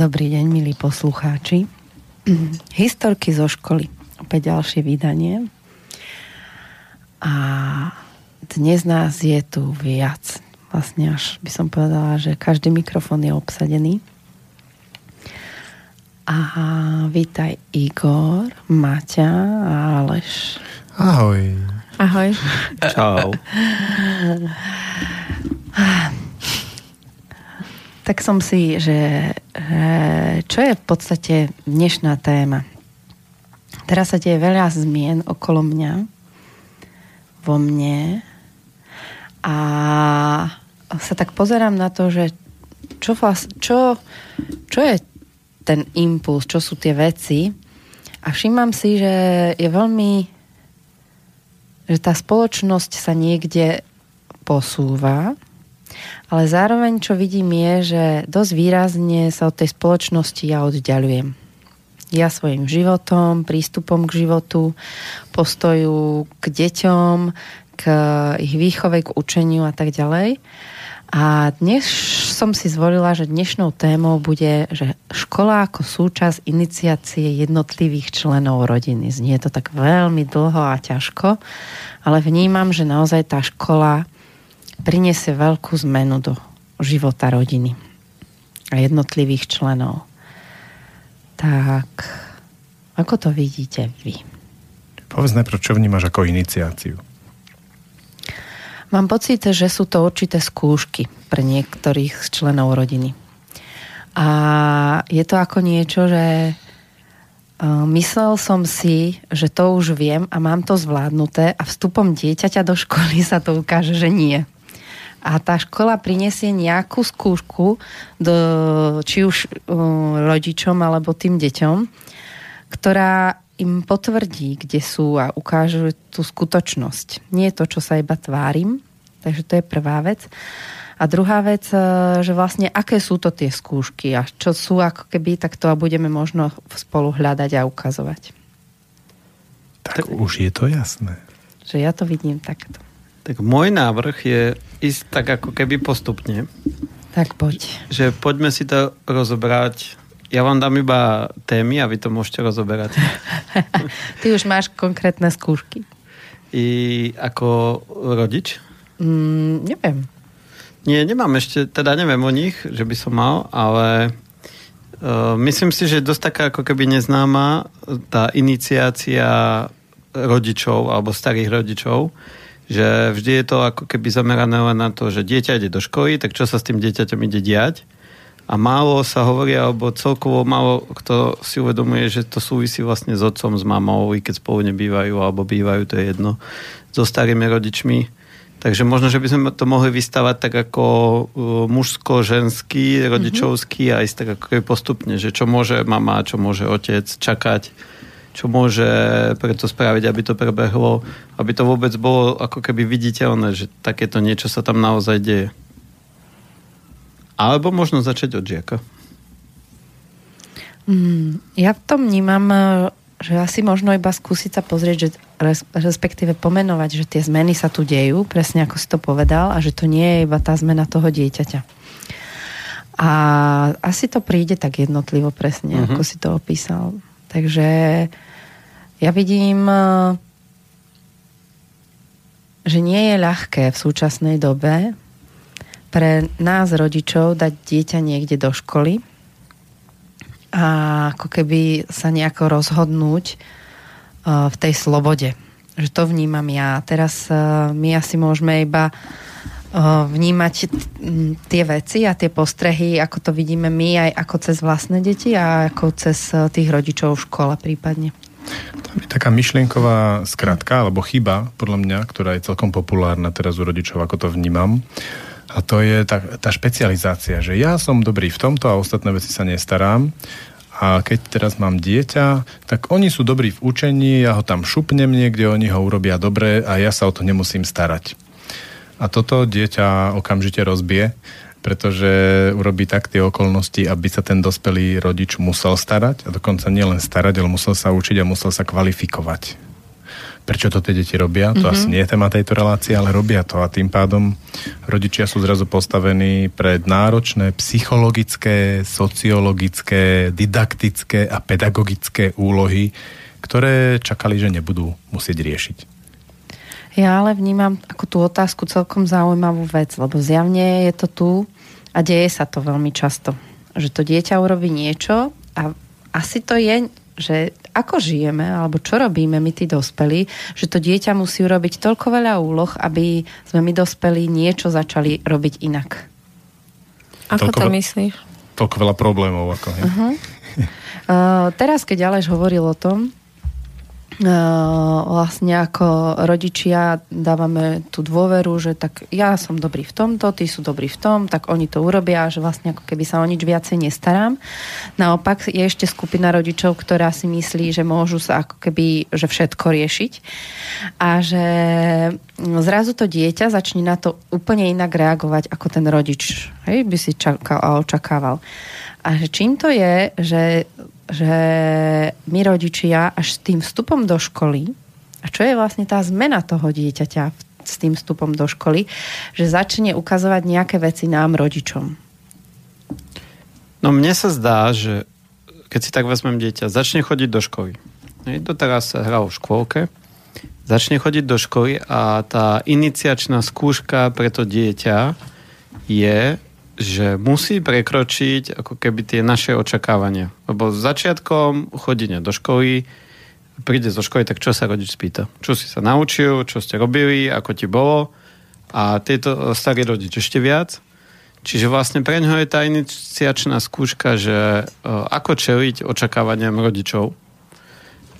Dobrý deň, milí poslucháči. Historky zo školy. Opäť ďalšie vydanie. A dnes nás je tu viac. Vlastne až by som povedala, že každý mikrofón je obsadený. A vítaj Igor, Maťa a Aleš. Ahoj. Ahoj. Čau. tak som si, že, že čo je v podstate dnešná téma. Teraz sa deje veľa zmien okolo mňa, vo mne a sa tak pozerám na to, že čo, čo, čo je ten impuls, čo sú tie veci a všímam si, že je veľmi že tá spoločnosť sa niekde posúva ale zároveň, čo vidím, je, že dosť výrazne sa od tej spoločnosti ja oddialujem. Ja svojim životom, prístupom k životu, postoju k deťom, k ich výchove, k učeniu a tak ďalej. A dnes som si zvolila, že dnešnou témou bude, že škola ako súčasť iniciácie jednotlivých členov rodiny. Znie to tak veľmi dlho a ťažko, ale vnímam, že naozaj tá škola priniesie veľkú zmenu do života rodiny a jednotlivých členov. Tak, ako to vidíte vy? Povedz najprv, čo vnímaš ako iniciáciu? Mám pocit, že sú to určité skúšky pre niektorých členov rodiny. A je to ako niečo, že myslel som si, že to už viem a mám to zvládnuté a vstupom dieťaťa do školy sa to ukáže, že nie a tá škola prinesie nejakú skúšku, do, či už uh, rodičom alebo tým deťom, ktorá im potvrdí, kde sú a ukážu tú skutočnosť. Nie je to, čo sa iba tvárim, takže to je prvá vec. A druhá vec, uh, že vlastne aké sú to tie skúšky a čo sú ako keby, tak to budeme možno spolu hľadať a ukazovať. Tak, tak už je to jasné. Že ja to vidím takto. Tak môj návrh je ísť tak ako keby postupne. Tak poď. Že poďme si to rozobrať. Ja vám dám iba témy a vy to môžete rozoberať. Ty už máš konkrétne skúšky. I ako rodič? Mm, neviem. Nie, nemám ešte, teda neviem o nich, že by som mal, ale uh, myslím si, že je dosť taká ako keby neznáma tá iniciácia rodičov alebo starých rodičov, že vždy je to ako keby zamerané len na to, že dieťa ide do školy, tak čo sa s tým dieťaťom ide diať. A málo sa hovorí, alebo celkovo málo kto si uvedomuje, že to súvisí vlastne s otcom, s mamou, i keď spolu nebývajú, alebo bývajú, to je jedno, so starými rodičmi. Takže možno, že by sme to mohli vystavať tak ako uh, mužsko-ženský, rodičovský mm-hmm. a ísť tak ako postupne, že čo môže mama, čo môže otec čakať čo môže preto spraviť, aby to prebehlo, aby to vôbec bolo ako keby viditeľné, že takéto niečo sa tam naozaj deje. Alebo možno začať od žiaka. Mm, ja v tom vnímam, že asi možno iba skúsiť sa pozrieť, že respektíve pomenovať, že tie zmeny sa tu dejú, presne ako si to povedal, a že to nie je iba tá zmena toho dieťaťa. A asi to príde tak jednotlivo presne, uh-huh. ako si to opísal. Takže ja vidím, e, že nie je ľahké v súčasnej dobe pre nás rodičov dať dieťa niekde do školy a ako keby sa nejako rozhodnúť uh, v tej slobode. Že to vnímam ja. Teraz uh, my asi môžeme iba vnímať tie veci a tie postrehy, ako to vidíme my, aj ako cez vlastné deti a ako cez tých rodičov v škole prípadne. To je taká myšlienková skratka alebo chyba, podľa mňa, ktorá je celkom populárna teraz u rodičov, ako to vnímam. A to je tá, tá špecializácia, že ja som dobrý v tomto a ostatné veci sa nestarám. A keď teraz mám dieťa, tak oni sú dobrí v učení, ja ho tam šupnem niekde, oni ho urobia dobre a ja sa o to nemusím starať. A toto dieťa okamžite rozbije, pretože urobí tak tie okolnosti, aby sa ten dospelý rodič musel starať a dokonca nielen starať, ale musel sa učiť a musel sa kvalifikovať prečo to tie deti robia. To mm-hmm. asi nie je téma tejto relácie, ale robia to a tým pádom rodičia sú zrazu postavení pred náročné psychologické, sociologické, didaktické a pedagogické úlohy, ktoré čakali, že nebudú musieť riešiť. Ja ale vnímam ako tú otázku celkom zaujímavú vec, lebo zjavne je to tu a deje sa to veľmi často. Že to dieťa urobí niečo a asi to je že ako žijeme, alebo čo robíme my tí dospelí, že to dieťa musí urobiť toľko veľa úloh, aby sme my dospelí niečo začali robiť inak. Ako toľko, to myslíš? Toľko veľa problémov. Ako, uh-huh. uh, teraz, keď Aleš hovoril o tom, vlastne ako rodičia dávame tú dôveru, že tak ja som dobrý v tomto, tí sú dobrí v tom, tak oni to urobia, že vlastne ako keby sa o nič viacej nestarám. Naopak je ešte skupina rodičov, ktorá si myslí, že môžu sa ako keby, že všetko riešiť a že zrazu to dieťa začne na to úplne inak reagovať ako ten rodič, hej, by si čakal a očakával. A že čím to je, že že my rodičia až s tým vstupom do školy, a čo je vlastne tá zmena toho dieťaťa s tým vstupom do školy, že začne ukazovať nejaké veci nám, rodičom. No mne sa zdá, že keď si tak vezmem dieťa, začne chodiť do školy. teraz sa hralo v škôlke, začne chodiť do školy a tá iniciačná skúška pre to dieťa je že musí prekročiť ako keby tie naše očakávania. Lebo začiatkom chodenia do školy, príde zo školy, tak čo sa rodič spýta? Čo si sa naučil, čo ste robili, ako ti bolo? A tieto starý rodič ešte viac. Čiže vlastne pre ňoho je tá iniciačná skúška, že e, ako čeliť očakávaniam rodičov.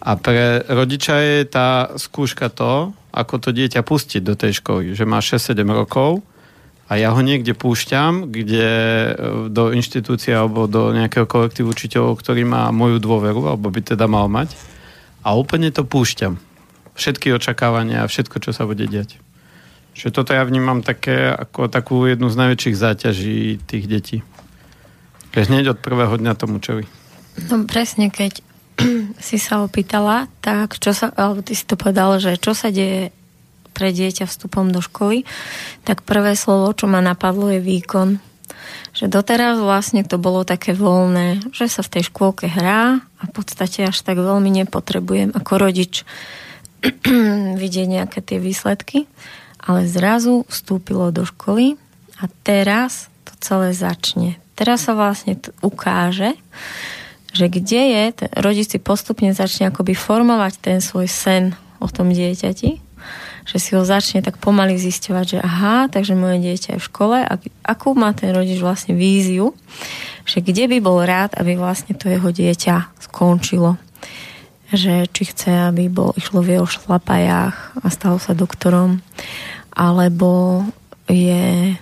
A pre rodiča je tá skúška to, ako to dieťa pustiť do tej školy. Že má 6-7 rokov a ja ho niekde púšťam, kde e, do inštitúcie alebo do nejakého kolektívu učiteľov, ktorý má moju dôveru, alebo by teda mal mať. A úplne to púšťam. Všetky očakávania a všetko, čo sa bude diať. Čiže toto ja vnímam také, ako takú jednu z najväčších záťaží tých detí. Keď hneď od prvého dňa tomu čeli. No presne, keď si sa opýtala, tak čo sa, alebo ty si to povedal, že čo sa deje pre dieťa vstupom do školy, tak prvé slovo, čo ma napadlo, je výkon. Že doteraz vlastne to bolo také voľné, že sa v tej škôlke hrá a v podstate až tak veľmi nepotrebujem ako rodič vidieť nejaké tie výsledky, ale zrazu vstúpilo do školy a teraz to celé začne. Teraz sa vlastne ukáže, že kde je, ten rodič si postupne začne akoby formovať ten svoj sen o tom dieťati že si ho začne tak pomaly zisťovať, že aha, takže moje dieťa je v škole a akú má ten rodič vlastne víziu, že kde by bol rád, aby vlastne to jeho dieťa skončilo. Že či chce, aby bol, išlo v jeho šlapajách a stalo sa doktorom, alebo je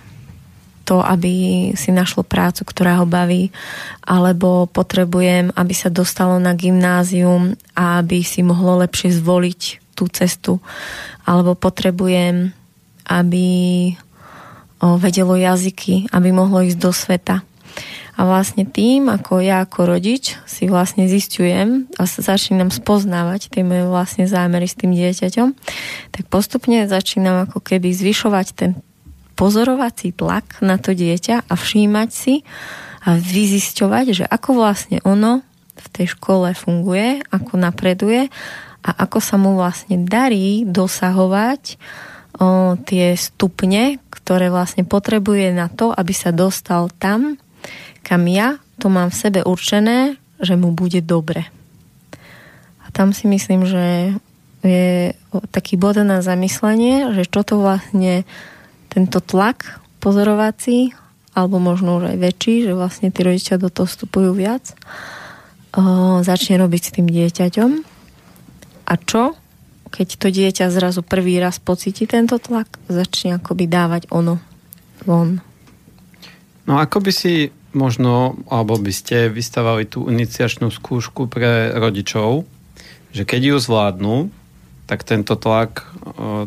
to, aby si našlo prácu, ktorá ho baví, alebo potrebujem, aby sa dostalo na gymnázium a aby si mohlo lepšie zvoliť tú cestu, alebo potrebujem, aby vedelo jazyky, aby mohlo ísť do sveta. A vlastne tým, ako ja ako rodič si vlastne zistujem a začínam spoznávať tie moje vlastne zámery s tým dieťaťom, tak postupne začínam ako keby zvyšovať ten pozorovací tlak na to dieťa a všímať si a vyzisťovať, že ako vlastne ono v tej škole funguje, ako napreduje a ako sa mu vlastne darí dosahovať o, tie stupne, ktoré vlastne potrebuje na to, aby sa dostal tam, kam ja to mám v sebe určené, že mu bude dobre. A tam si myslím, že je taký bod na zamyslenie, že čo to vlastne tento tlak pozorovací, alebo možno už aj väčší, že vlastne tí rodičia do toho vstupujú viac, o, začne robiť s tým dieťaťom. A čo, keď to dieťa zrazu prvý raz pocíti tento tlak, začne akoby dávať ono von. No ako by si možno, alebo by ste vystavali tú iniciačnú skúšku pre rodičov, že keď ju zvládnu, tak tento tlak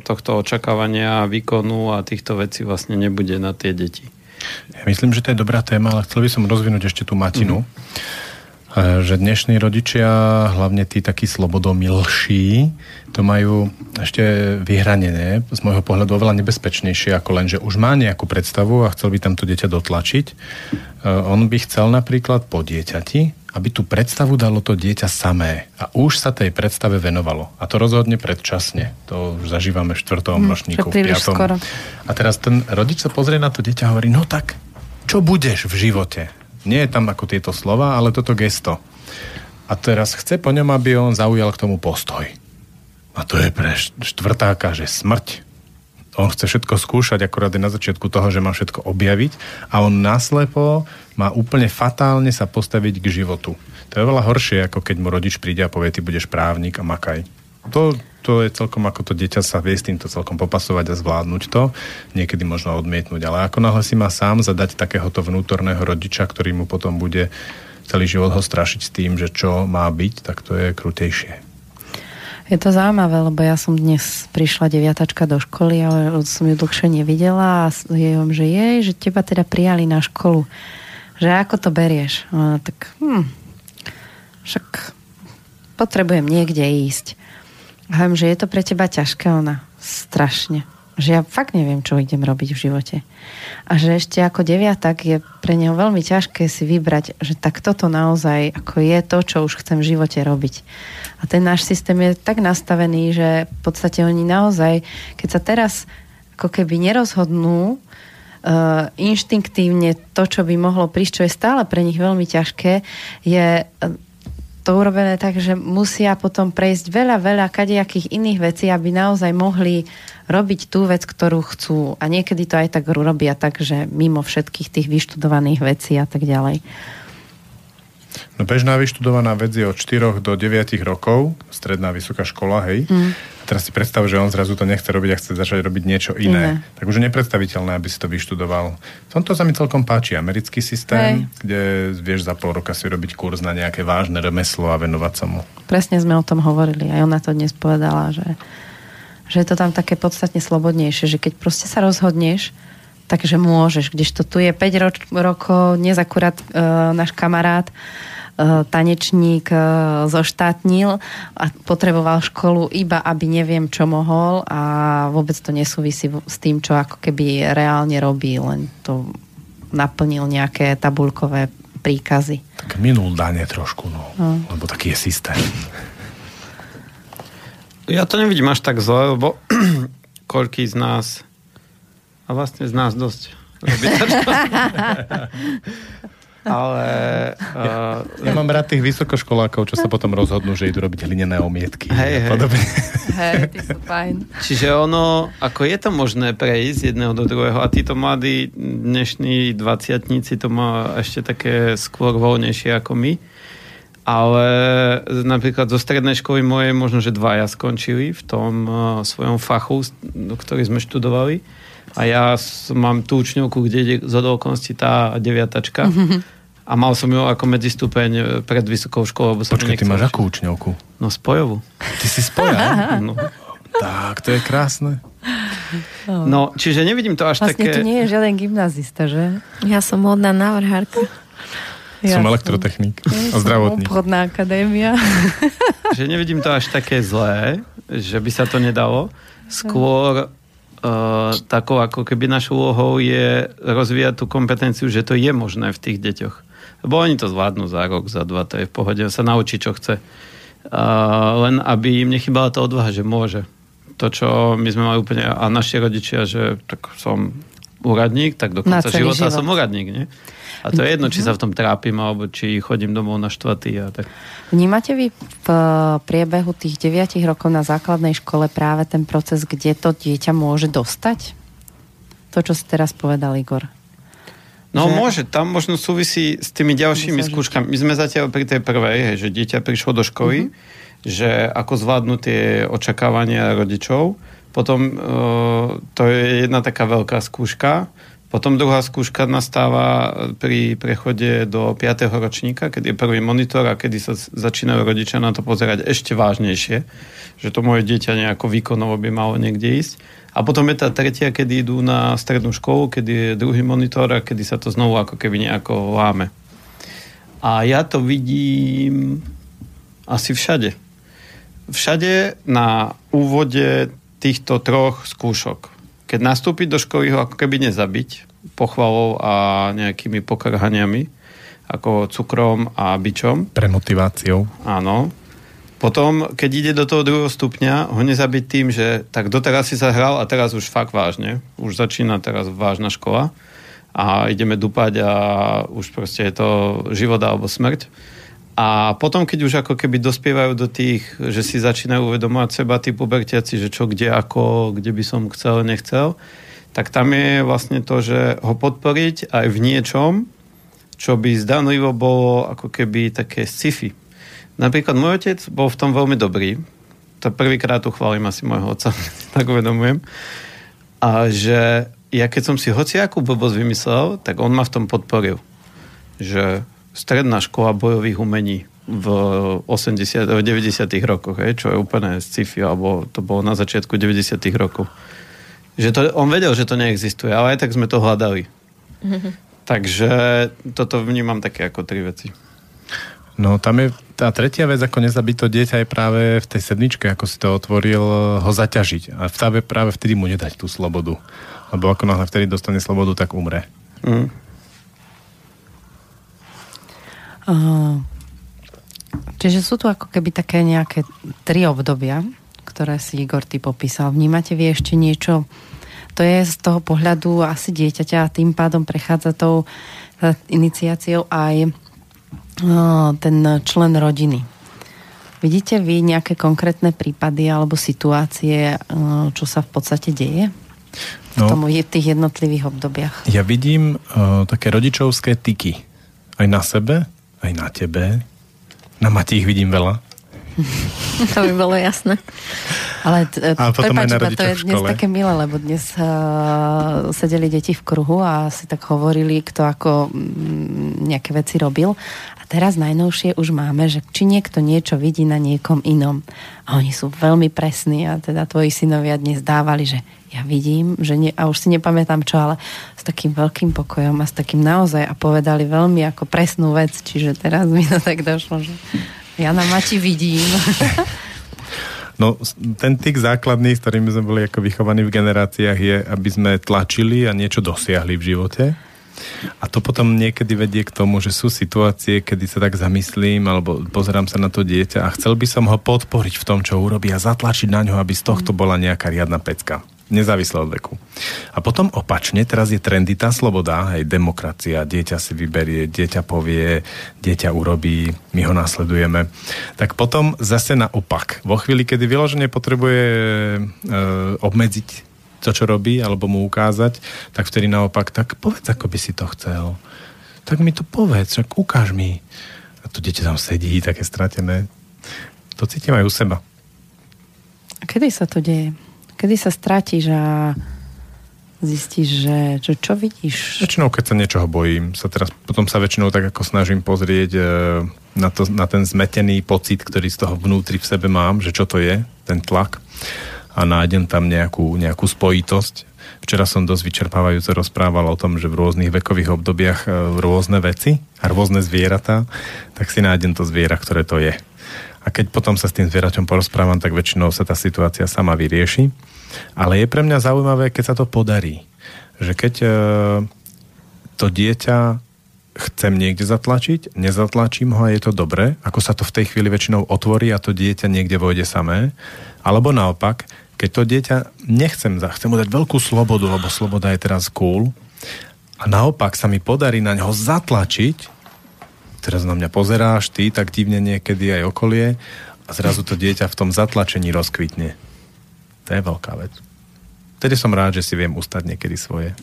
tohto očakávania, výkonu a týchto vecí vlastne nebude na tie deti. Ja myslím, že to je dobrá téma, ale chcel by som rozvinúť ešte tú matinu. Mm-hmm že dnešní rodičia, hlavne tí takí slobodomilší, to majú ešte vyhranené, z môjho pohľadu oveľa nebezpečnejšie, ako len, že už má nejakú predstavu a chcel by tam to dieťa dotlačiť. E, on by chcel napríklad po dieťati, aby tú predstavu dalo to dieťa samé a už sa tej predstave venovalo. A to rozhodne predčasne. To už zažívame v štvrtom hmm, ročníku, v piatom. Skoro. A teraz ten rodič sa pozrie na to dieťa a hovorí, no tak, čo budeš v živote? Nie je tam ako tieto slova, ale toto gesto. A teraz chce po ňom, aby on zaujal k tomu postoj. A to je pre štvrtáka, že smrť. On chce všetko skúšať, akorát je na začiatku toho, že má všetko objaviť a on naslepo má úplne fatálne sa postaviť k životu. To je veľa horšie, ako keď mu rodič príde a povie, ty budeš právnik a makaj. To, to je celkom ako to dieťa sa vie s týmto celkom popasovať a zvládnuť to. Niekedy možno odmietnúť. Ale ako náhle si má sám zadať takéhoto vnútorného rodiča, ktorý mu potom bude celý život ho strašiť s tým, že čo má byť, tak to je krutejšie. Je to zaujímavé, lebo ja som dnes prišla deviatačka do školy, ale som ju dlhšie nevidela a je že jej, že teba teda prijali na školu. Že ako to berieš? A tak hm, však potrebujem niekde ísť. Viem, že je to pre teba ťažké, ona. Strašne. Že ja fakt neviem, čo idem robiť v živote. A že ešte ako deviatak je pre neho veľmi ťažké si vybrať, že tak toto naozaj ako je to, čo už chcem v živote robiť. A ten náš systém je tak nastavený, že v podstate oni naozaj, keď sa teraz ako keby nerozhodnú, Uh, inštinktívne to, čo by mohlo prísť, čo je stále pre nich veľmi ťažké, je to urobené tak, že musia potom prejsť veľa, veľa kadejakých iných vecí, aby naozaj mohli robiť tú vec, ktorú chcú. A niekedy to aj tak robia tak, že mimo všetkých tých vyštudovaných vecí a tak ďalej. No bežná vyštudovaná vec je od 4 do 9 rokov, stredná vysoká škola, hej. Mm. A teraz si predstav, že on zrazu to nechce robiť a chce začať robiť niečo iné. iné. Tak už je nepredstaviteľné, aby si to vyštudoval. Tomto sa mi celkom páči americký systém, hej. kde vieš za pol roka si robiť kurz na nejaké vážne remeslo a venovať sa mu. Presne sme o tom hovorili. Aj ona to dnes povedala, že, že je to tam také podstatne slobodnejšie, že keď proste sa rozhodneš, takže môžeš. Kdežto tu je 5 roč- rokov, dnes akurát e, náš kamarát tanečník e, zoštátnil a potreboval školu iba, aby neviem, čo mohol a vôbec to nesúvisí s tým, čo ako keby reálne robí, len to naplnil nejaké tabulkové príkazy. Tak minul dane trošku, no. no. Lebo taký je systém. Ja to nevidím až tak zle, lebo koľký z nás a vlastne z nás dosť. Ale... Uh, ja mám rád tých vysokoškolákov, čo sa potom rozhodnú, že idú robiť hlinené omietky. Hej, hej. Hej, ty sú fajn. Čiže ono, ako je to možné prejsť z jedného do druhého a títo mladí dnešní dvaciatníci to má ešte také skôr voľnejšie ako my. Ale napríklad zo strednej školy mojej možno, že dvaja skončili v tom uh, svojom fachu, ktorý sme študovali a ja mám tú učňovku, kde je z okolností tá deviatačka. Mm-hmm. A mal som ju ako medzistupeň e, pred vysokou školou. Počkaj, ty máš akú učňovku? No spojovú. Ty si spoja? no. Tak, to je krásne. No, čiže nevidím to až vlastne také... Vlastne tu nie je žiaden gymnazista, že? Ja som modná návrhárka. Ja som elektrotechník a zdravotník. Obchodná akadémia. že nevidím to až také zlé, že by sa to nedalo. Skôr takou ako keby našou úlohou je rozvíjať tú kompetenciu, že to je možné v tých deťoch. Lebo oni to zvládnu za rok, za dva, to je v pohode, sa naučí, čo chce. Uh, len aby im nechybala tá odvaha, že môže. To, čo my sme mali úplne, a naši rodičia, že tak som úradník, tak do konca života život. som úradník, nie? A to je jedno, či sa v tom trápim, alebo či chodím domov na štvatý a tak. Vnímate vy v eh, priebehu tých 9 rokov na základnej škole práve ten proces, kde to dieťa môže dostať? To, čo si teraz povedal Igor. No Že- môže, tam možno súvisí s tými ďalšími Myslím, skúškami. My sme zatiaľ pri tej prvej, hej, že dieťa prišlo do školy, Mhm. že ako zvládnu tie očakávania rodičov. Potom e, to je jedna taká veľká skúška. Potom druhá skúška nastáva pri prechode do 5. ročníka, keď je prvý monitor a kedy sa začínajú rodičia na to pozerať ešte vážnejšie, že to moje dieťa nejako výkonovo by malo niekde ísť. A potom je tá tretia, kedy idú na strednú školu, kedy je druhý monitor a kedy sa to znovu ako keby nejako láme. A ja to vidím asi všade. Všade na úvode týchto troch skúšok. Keď nastúpiť do školy, ho ako keby nezabiť pochvalou a nejakými pokrhaniami, ako cukrom a bičom. Pre motiváciou. Áno. Potom, keď ide do toho druhého stupňa, ho nezabiť tým, že tak doteraz si sa hral a teraz už fakt vážne. Už začína teraz vážna škola a ideme dupať a už proste je to život alebo smrť. A potom, keď už ako keby dospievajú do tých, že si začínajú uvedomovať seba tí pubertiaci, že čo, kde, ako, kde by som chcel, nechcel, tak tam je vlastne to, že ho podporiť aj v niečom, čo by zdanlivo bolo ako keby také sci-fi. Napríklad môj otec bol v tom veľmi dobrý. To prvýkrát tu chválim asi môjho otca, tak uvedomujem. A že ja keď som si hociakú blbosť vymyslel, tak on ma v tom podporil. Že stredná škola bojových umení v 80, v 90 rokoch, hej, čo je úplne sci-fi, alebo to bolo na začiatku 90 rokov. Že to, on vedel, že to neexistuje, ale aj tak sme to hľadali. Takže toto vnímam také ako tri veci. No tam je tá tretia vec, ako nezabiť to dieťa je práve v tej sedmičke, ako si to otvoril, ho zaťažiť. A v táve práve vtedy mu nedať tú slobodu. Lebo ako náhle vtedy dostane slobodu, tak umre. Mm. Uh, čiže sú tu ako keby také nejaké tri obdobia, ktoré si Igor ty popísal. Vnímate vy ešte niečo? To je z toho pohľadu asi dieťaťa a tým pádom prechádza tou eh, iniciáciou aj uh, ten člen rodiny. Vidíte vy nejaké konkrétne prípady alebo situácie, uh, čo sa v podstate deje? V, No. tom, v tých jednotlivých obdobiach. Ja vidím uh, také rodičovské tyky. Aj na sebe, aj na tebe. Na Mati ich vidím veľa. To by bolo jasné. Ale t- A potom aj na iba to je dnes také milé, lebo dnes uh, sedeli deti v kruhu a si tak hovorili, kto ako mm, nejaké veci robil. A teraz najnovšie už máme, že či niekto niečo vidí na niekom inom. A oni sú veľmi presní a teda tvoji synovia dnes dávali, že ja vidím, že nie, a už si nepamätám čo, ale s takým veľkým pokojom a s takým naozaj a povedali veľmi ako presnú vec, čiže teraz mi to tak došlo, že ja na Mati vidím. No, ten tyk základný, s ktorým sme boli ako vychovaní v generáciách, je, aby sme tlačili a niečo dosiahli v živote. A to potom niekedy vedie k tomu, že sú situácie, kedy sa tak zamyslím alebo pozerám sa na to dieťa a chcel by som ho podporiť v tom, čo urobí a zatlačiť na ňo, aby z tohto bola nejaká riadna pecka. Nezávisle od veku. A potom opačne, teraz je trendy tá sloboda, hej, demokracia, dieťa si vyberie, dieťa povie, dieťa urobí, my ho následujeme. Tak potom zase naopak. Vo chvíli, kedy vyloženie potrebuje e, obmedziť to, čo robí, alebo mu ukázať, tak vtedy naopak, tak povedz, ako by si to chcel. Tak mi to povedz, však ukáž mi. A to dieťa tam sedí, také stratené. To cítim aj u seba. A kedy sa to deje? Kedy sa stratíš a zistíš, že čo, čo vidíš? Väčšinou, keď sa niečoho bojím, sa teraz, potom sa väčšinou tak ako snažím pozrieť e, na, to, na ten zmetený pocit, ktorý z toho vnútri v sebe mám, že čo to je, ten tlak a nájdem tam nejakú, nejakú spojitosť. Včera som dosť vyčerpávajúco rozprával o tom, že v rôznych vekových obdobiach e, rôzne veci a rôzne zvieratá, tak si nájdem to zviera, ktoré to je. A keď potom sa s tým zvieraťom porozprávam, tak väčšinou sa tá situácia sama vyrieši. Ale je pre mňa zaujímavé, keď sa to podarí. Že keď e, to dieťa chcem niekde zatlačiť, nezatlačím ho a je to dobre, ako sa to v tej chvíli väčšinou otvorí a to dieťa niekde vojde samé. Alebo naopak, Keď to dieťa nechcem, chcem mu dať veľkú slobodu, lebo sloboda je teraz cool, a naopak sa mi podarí na ňo zatlačiť, teraz na mňa pozeráš, ty tak divne niekedy aj okolie, a zrazu to dieťa v tom zatlačení rozkvitne. To je veľká vec. Tedy som rád, že si viem ustať niekedy svoje.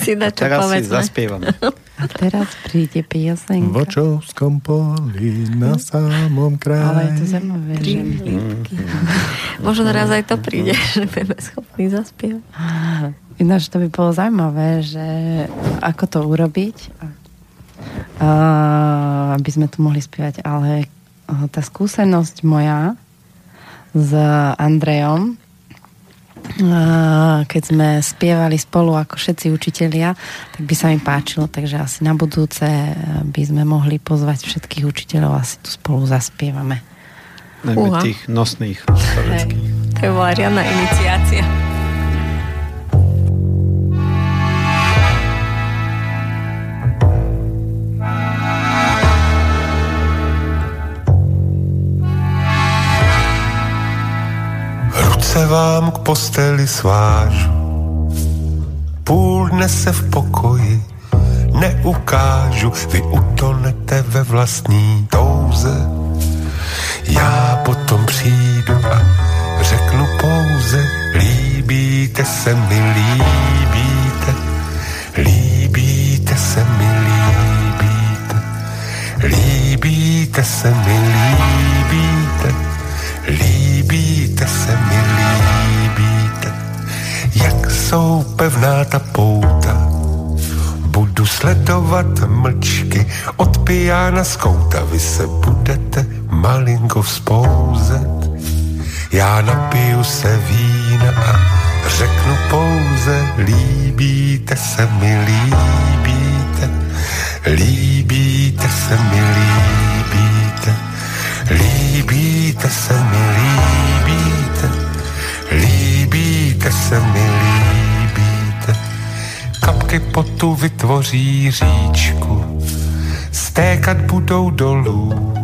Si na čo Teraz si povedzme. zaspievame. A teraz príde V piesenka. očovskom poli na samom kraji. Ale je to zaujímavé, že... Možno raz aj to príde, že budeme schopní zaspievať. Ináč to by bolo zaujímavé, že ako to urobiť, a, aby sme tu mohli spievať, ale tá skúsenosť moja s Andrejom, keď sme spievali spolu ako všetci učitelia, tak by sa mi páčilo, takže asi na budúce by sme mohli pozvať všetkých učiteľov, asi tu spolu zaspievame. Najmä Uha. tých nosných. To je bola riadna iniciácia. Ruce vám k posteli svážu, půl dne se v pokoji neukážu, vy utonete ve vlastní touze. Já potom přijdu a řeknu pouze, líbíte se mi, líbíte, líbíte se mi, líbíte, líbíte se mi, líbíte, líbíte se mi, líbíte, jak jsou pevná ta pouta, Budu sledovat mlčky od pijána z kouta. Vy se budete malinko vzpouzet. Já napiju se vína a řeknu pouze líbíte se mi, líbíte. Líbíte se mi, líbíte. Líbíte se mi, líbíte. Líbíte se mi, líbíte. Kapky potu vytvoří říčku, stékat budou dolů,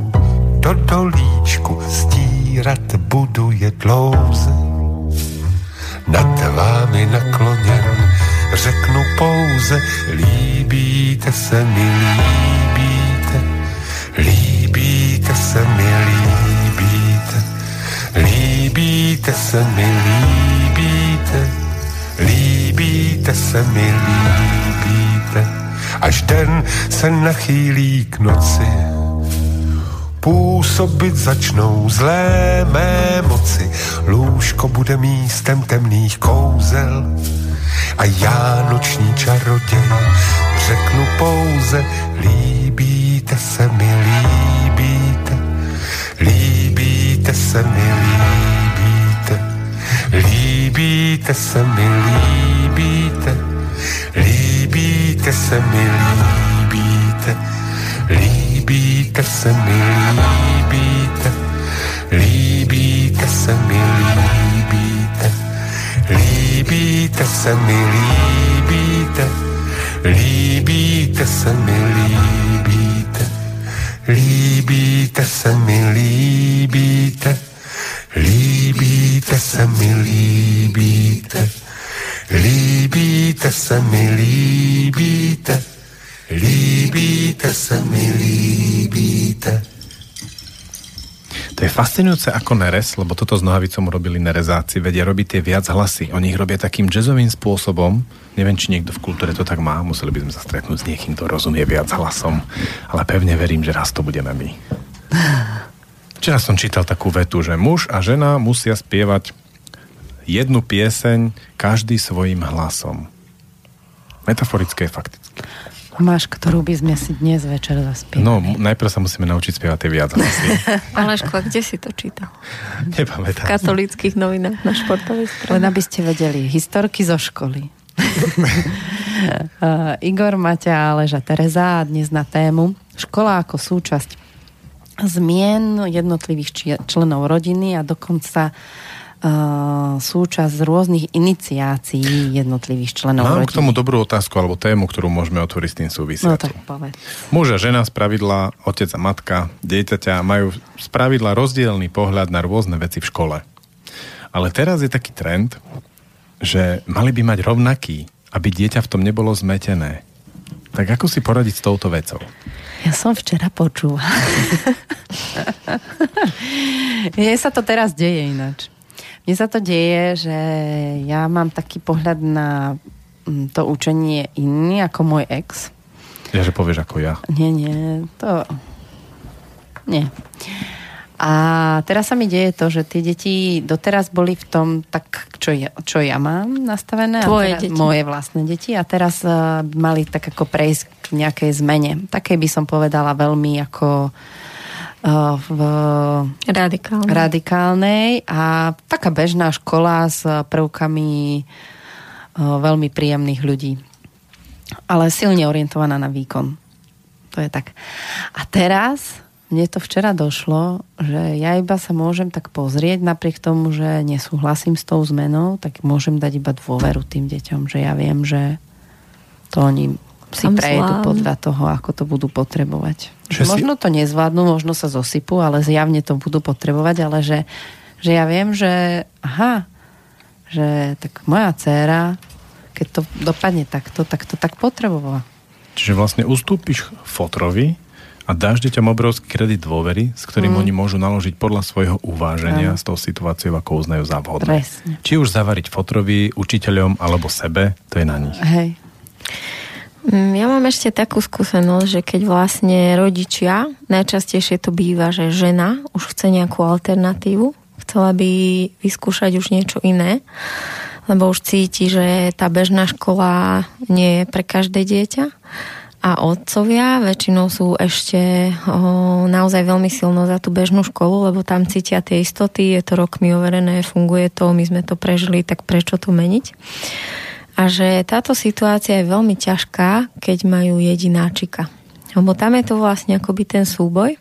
do dolíčku, stírat budu je dlouze. Nad vámi nakloněn řeknu pouze, líbíte se mi, líbíte, líbíte se mi, líbíte, líbíte se mi, líbíte, líbíte se mi, líbíte, až den se nachýlí k noci, působit začnou zlé mé moci. Lůžko bude místem temných kouzel a já noční čaroděj řeknu pouze líbíte se mi, líbíte, líbíte se mi, líbíte, líbíte se mi, líbíte, líbíte se mi, líbíte, líbíte se mi, líbíte, líbíte se mi, líbíte, líbíte se mi, líbíte, líbíte se mi, líbíte, líbíte se mi, líbíte, líbíte se mi, líbíte, líbíte se mi, líbíte, líbíte se mi, líbíte. To je fascinujúce ako Neres, lebo toto s Nohavicom robili Nerezáci, vedia robiť tie viac hlasy. Oni ich robia takým jazzovým spôsobom. Neviem, či niekto v kultúre to tak má. Museli by sme sa stretnúť s niekým, kto rozumie viac hlasom. Ale pevne verím, že raz to budeme my. Včera som čítal takú vetu, že muž a žena musia spievať jednu pieseň každý svojim hlasom. Metaforické je fakticky. Máš, ktorú by sme si dnes večer zaspievali. No, najprv sa musíme naučiť spievať tie viac hlasy. Aleško, kde si to čítal? V Nepamätám. katolických novinách na športovej Len strane. aby ste vedeli, historky zo školy. Uh, Igor, Maťa, Aleža, Tereza a dnes na tému škola ako súčasť zmien jednotlivých členov rodiny a dokonca súčasť rôznych iniciácií jednotlivých členov Mám rodiny. k tomu dobrú otázku alebo tému, ktorú môžeme otvoriť s tým súvisiacu. No tak povedz. Muž a žena z pravidla, otec a matka, dieťaťa majú z pravidla rozdielný pohľad na rôzne veci v škole. Ale teraz je taký trend, že mali by mať rovnaký, aby dieťa v tom nebolo zmetené. Tak ako si poradiť s touto vecou? Ja som včera počula. Mne sa to teraz deje ináč. Mne sa to deje, že ja mám taký pohľad na mm, to učenie iný ako môj ex. Ja, že povieš ako ja. Nie, nie, to... Nie. A teraz sa mi deje to, že tie deti doteraz boli v tom tak, čo ja, čo ja mám nastavené. Tvoje a teraz, deti. Moje vlastné deti. A teraz uh, mali tak ako prejsť k nejakej zmene. Takej by som povedala veľmi ako uh, v Radikálne. radikálnej a taká bežná škola s prvkami uh, veľmi príjemných ľudí. Ale silne orientovaná na výkon. To je tak. A teraz mne to včera došlo, že ja iba sa môžem tak pozrieť, napriek tomu, že nesúhlasím s tou zmenou, tak môžem dať iba dôveru tým deťom, že ja viem, že to oni si Tam prejdú zvládnu. podľa toho, ako to budú potrebovať. Že si- možno to nezvládnu, možno sa zosypú, ale zjavne to budú potrebovať, ale že, že ja viem, že aha, že tak moja dcéra, keď to dopadne takto, tak to tak potrebovala. Čiže vlastne ustúpiš fotrovi a dáš deťom obrovský kredit dôvery, s ktorým mm. oni môžu naložiť podľa svojho uváženia s tou situáciou, ako uznajú za vhodné. Presne. Či už zavariť fotrovi, učiteľom alebo sebe, to je na nich. Hej. Mm, Ja mám ešte takú skúsenosť, že keď vlastne rodičia, najčastejšie to býva, že žena už chce nejakú alternatívu, chcela by vyskúšať už niečo iné, lebo už cíti, že tá bežná škola nie je pre každé dieťa. A otcovia väčšinou sú ešte o, naozaj veľmi silno za tú bežnú školu, lebo tam cítia tie istoty, je to rokmi overené, funguje to, my sme to prežili, tak prečo to meniť? A že táto situácia je veľmi ťažká, keď majú jedináčika. Lebo tam je to vlastne akoby ten súboj.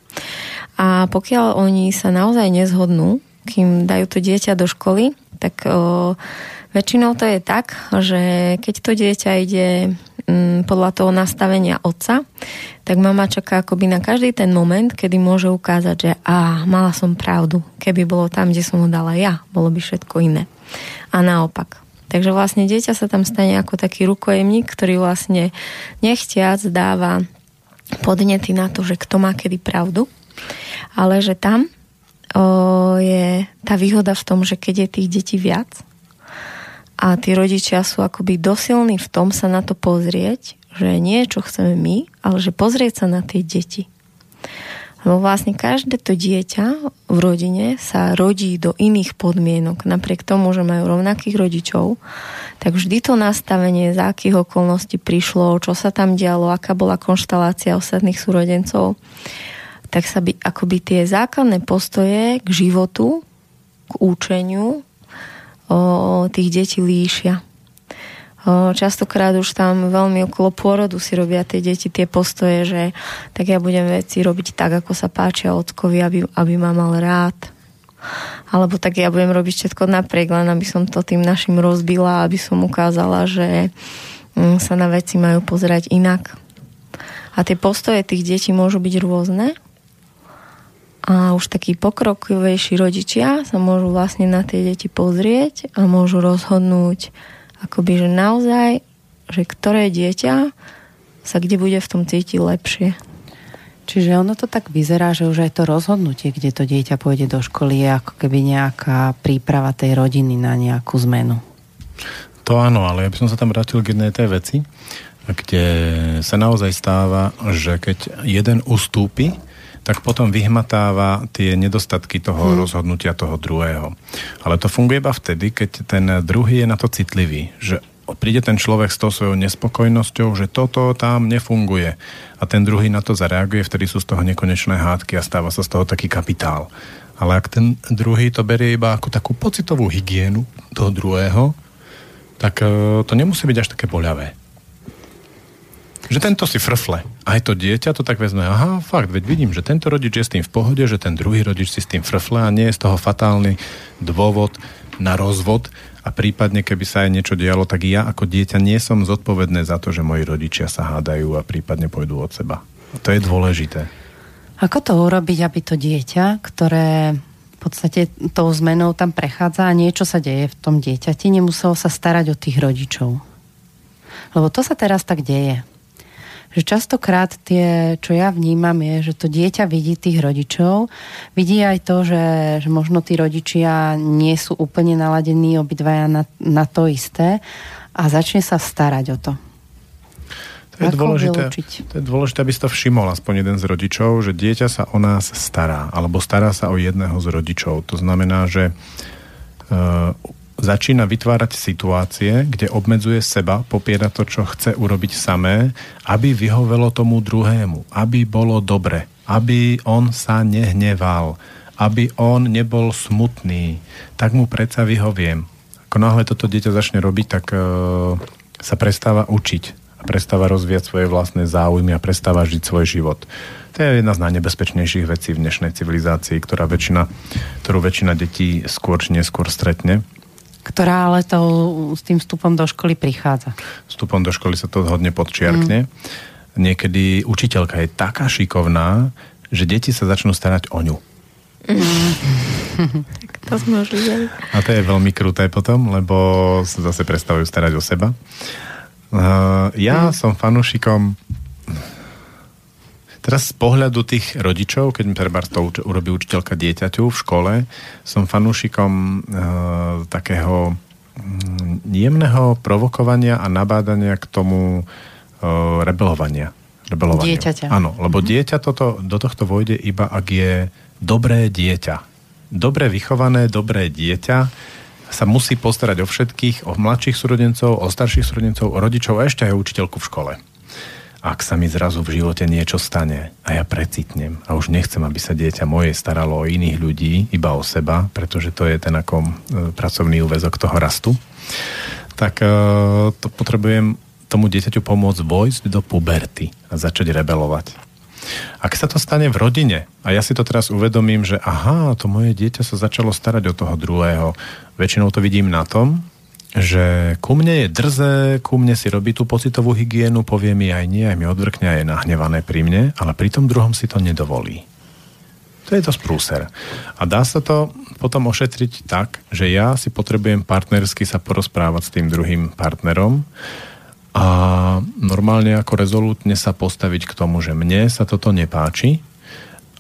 A pokiaľ oni sa naozaj nezhodnú, kým dajú to dieťa do školy, tak o, väčšinou to je tak, že keď to dieťa ide mm, podľa toho nastavenia otca, tak mama čaká akoby na každý ten moment, kedy môže ukázať, že a mala som pravdu. Keby bolo tam, kde som ho dala ja, bolo by všetko iné. A naopak. Takže vlastne dieťa sa tam stane ako taký rukojemník, ktorý vlastne nechtiac dáva podnety na to, že kto má kedy pravdu, ale že tam o, je tá výhoda v tom, že keď je tých detí viac a tí rodičia sú akoby dosilní v tom sa na to pozrieť, že nie čo chceme my, ale že pozrieť sa na tie deti. Lebo vlastne každé to dieťa v rodine sa rodí do iných podmienok. Napriek tomu, že majú rovnakých rodičov, tak vždy to nastavenie, za akých okolností prišlo, čo sa tam dialo, aká bola konštalácia ostatných súrodencov, tak sa by akoby tie základné postoje k životu, k účeniu o, tých detí líšia. Častokrát už tam veľmi okolo pôrodu si robia tie deti tie postoje, že tak ja budem veci robiť tak, ako sa páčia ockovi, aby, aby ma mal rád. Alebo tak ja budem robiť všetko napriek, len aby som to tým našim rozbila, aby som ukázala, že mm, sa na veci majú pozerať inak. A tie postoje tých detí môžu byť rôzne. A už takí pokrokovejší rodičia sa môžu vlastne na tie deti pozrieť a môžu rozhodnúť, akoby, že naozaj, že ktoré dieťa sa kde bude v tom cítiť lepšie. Čiže ono to tak vyzerá, že už aj to rozhodnutie, kde to dieťa pôjde do školy, je ako keby nejaká príprava tej rodiny na nejakú zmenu. To áno, ale ja by som sa tam vrátil k jednej tej veci, kde sa naozaj stáva, že keď jeden ustúpi, tak potom vyhmatáva tie nedostatky toho hmm. rozhodnutia toho druhého. Ale to funguje iba vtedy, keď ten druhý je na to citlivý, že príde ten človek s tou svojou nespokojnosťou, že toto tam nefunguje a ten druhý na to zareaguje, vtedy sú z toho nekonečné hádky a stáva sa z toho taký kapitál. Ale ak ten druhý to berie iba ako takú pocitovú hygienu toho druhého, tak e, to nemusí byť až také boľavé. Že tento si frfle. Aj to dieťa to tak vezme, aha, fakt, veď vidím, že tento rodič je s tým v pohode, že ten druhý rodič si s tým frfle a nie je z toho fatálny dôvod, na rozvod a prípadne, keby sa aj niečo dialo, tak ja ako dieťa nie som zodpovedné za to, že moji rodičia sa hádajú a prípadne pôjdu od seba. A to je dôležité. Ako to urobiť, aby to dieťa, ktoré v podstate tou zmenou tam prechádza a niečo sa deje v tom dieťati, nemuselo sa starať o tých rodičov? Lebo to sa teraz tak deje že častokrát tie, čo ja vnímam, je, že to dieťa vidí tých rodičov, vidí aj to, že, že možno tí rodičia nie sú úplne naladení obidvaja na, na to isté a začne sa starať o to. To je, dôležité, to je dôležité, aby si to všimol aspoň jeden z rodičov, že dieťa sa o nás stará, alebo stará sa o jedného z rodičov. To znamená, že uh, začína vytvárať situácie, kde obmedzuje seba, popiera to, čo chce urobiť samé, aby vyhovelo tomu druhému, aby bolo dobre, aby on sa nehneval, aby on nebol smutný, tak mu predsa vyhoviem. Ako náhle toto dieťa začne robiť, tak e, sa prestáva učiť a prestáva rozvíjať svoje vlastné záujmy a prestáva žiť svoj život. To je jedna z najnebezpečnejších vecí v dnešnej civilizácii, ktorá väčšina, ktorú väčšina detí skôr či neskôr stretne ktorá ale to, s tým vstupom do školy prichádza. Vstupom do školy sa to hodne podčiarkne. Mm. Niekedy učiteľka je taká šikovná, že deti sa začnú starať o ňu. Mm. tak to sme už videli. A to je veľmi kruté potom, lebo sa zase prestavujú starať o seba. Uh, ja mm. som fanúšikom Teraz z pohľadu tých rodičov, keď mi treba to urobí učiteľka dieťaťu v škole, som fanúšikom e, takého mm, jemného provokovania a nabádania k tomu e, rebelovania. Rebelovaniu. Dieťaťa. Áno, lebo mm-hmm. dieťa toto, do tohto vojde iba ak je dobré dieťa. Dobre vychované, dobré dieťa sa musí postarať o všetkých, o mladších súrodencov, o starších súrodencov, o rodičov a ešte aj o učiteľku v škole ak sa mi zrazu v živote niečo stane a ja precitnem a už nechcem, aby sa dieťa moje staralo o iných ľudí, iba o seba, pretože to je ten ako e, pracovný úvezok toho rastu, tak e, to potrebujem tomu dieťaťu pomôcť vojsť do puberty a začať rebelovať. Ak sa to stane v rodine a ja si to teraz uvedomím, že aha, to moje dieťa sa začalo starať o toho druhého, väčšinou to vidím na tom, že ku mne je drze, ku mne si robí tú pocitovú hygienu, povie mi aj nie, aj mi odvrkne a je nahnevané pri mne, ale pri tom druhom si to nedovolí. To je to sprúser. A dá sa to potom ošetriť tak, že ja si potrebujem partnersky sa porozprávať s tým druhým partnerom a normálne ako rezolútne sa postaviť k tomu, že mne sa toto nepáči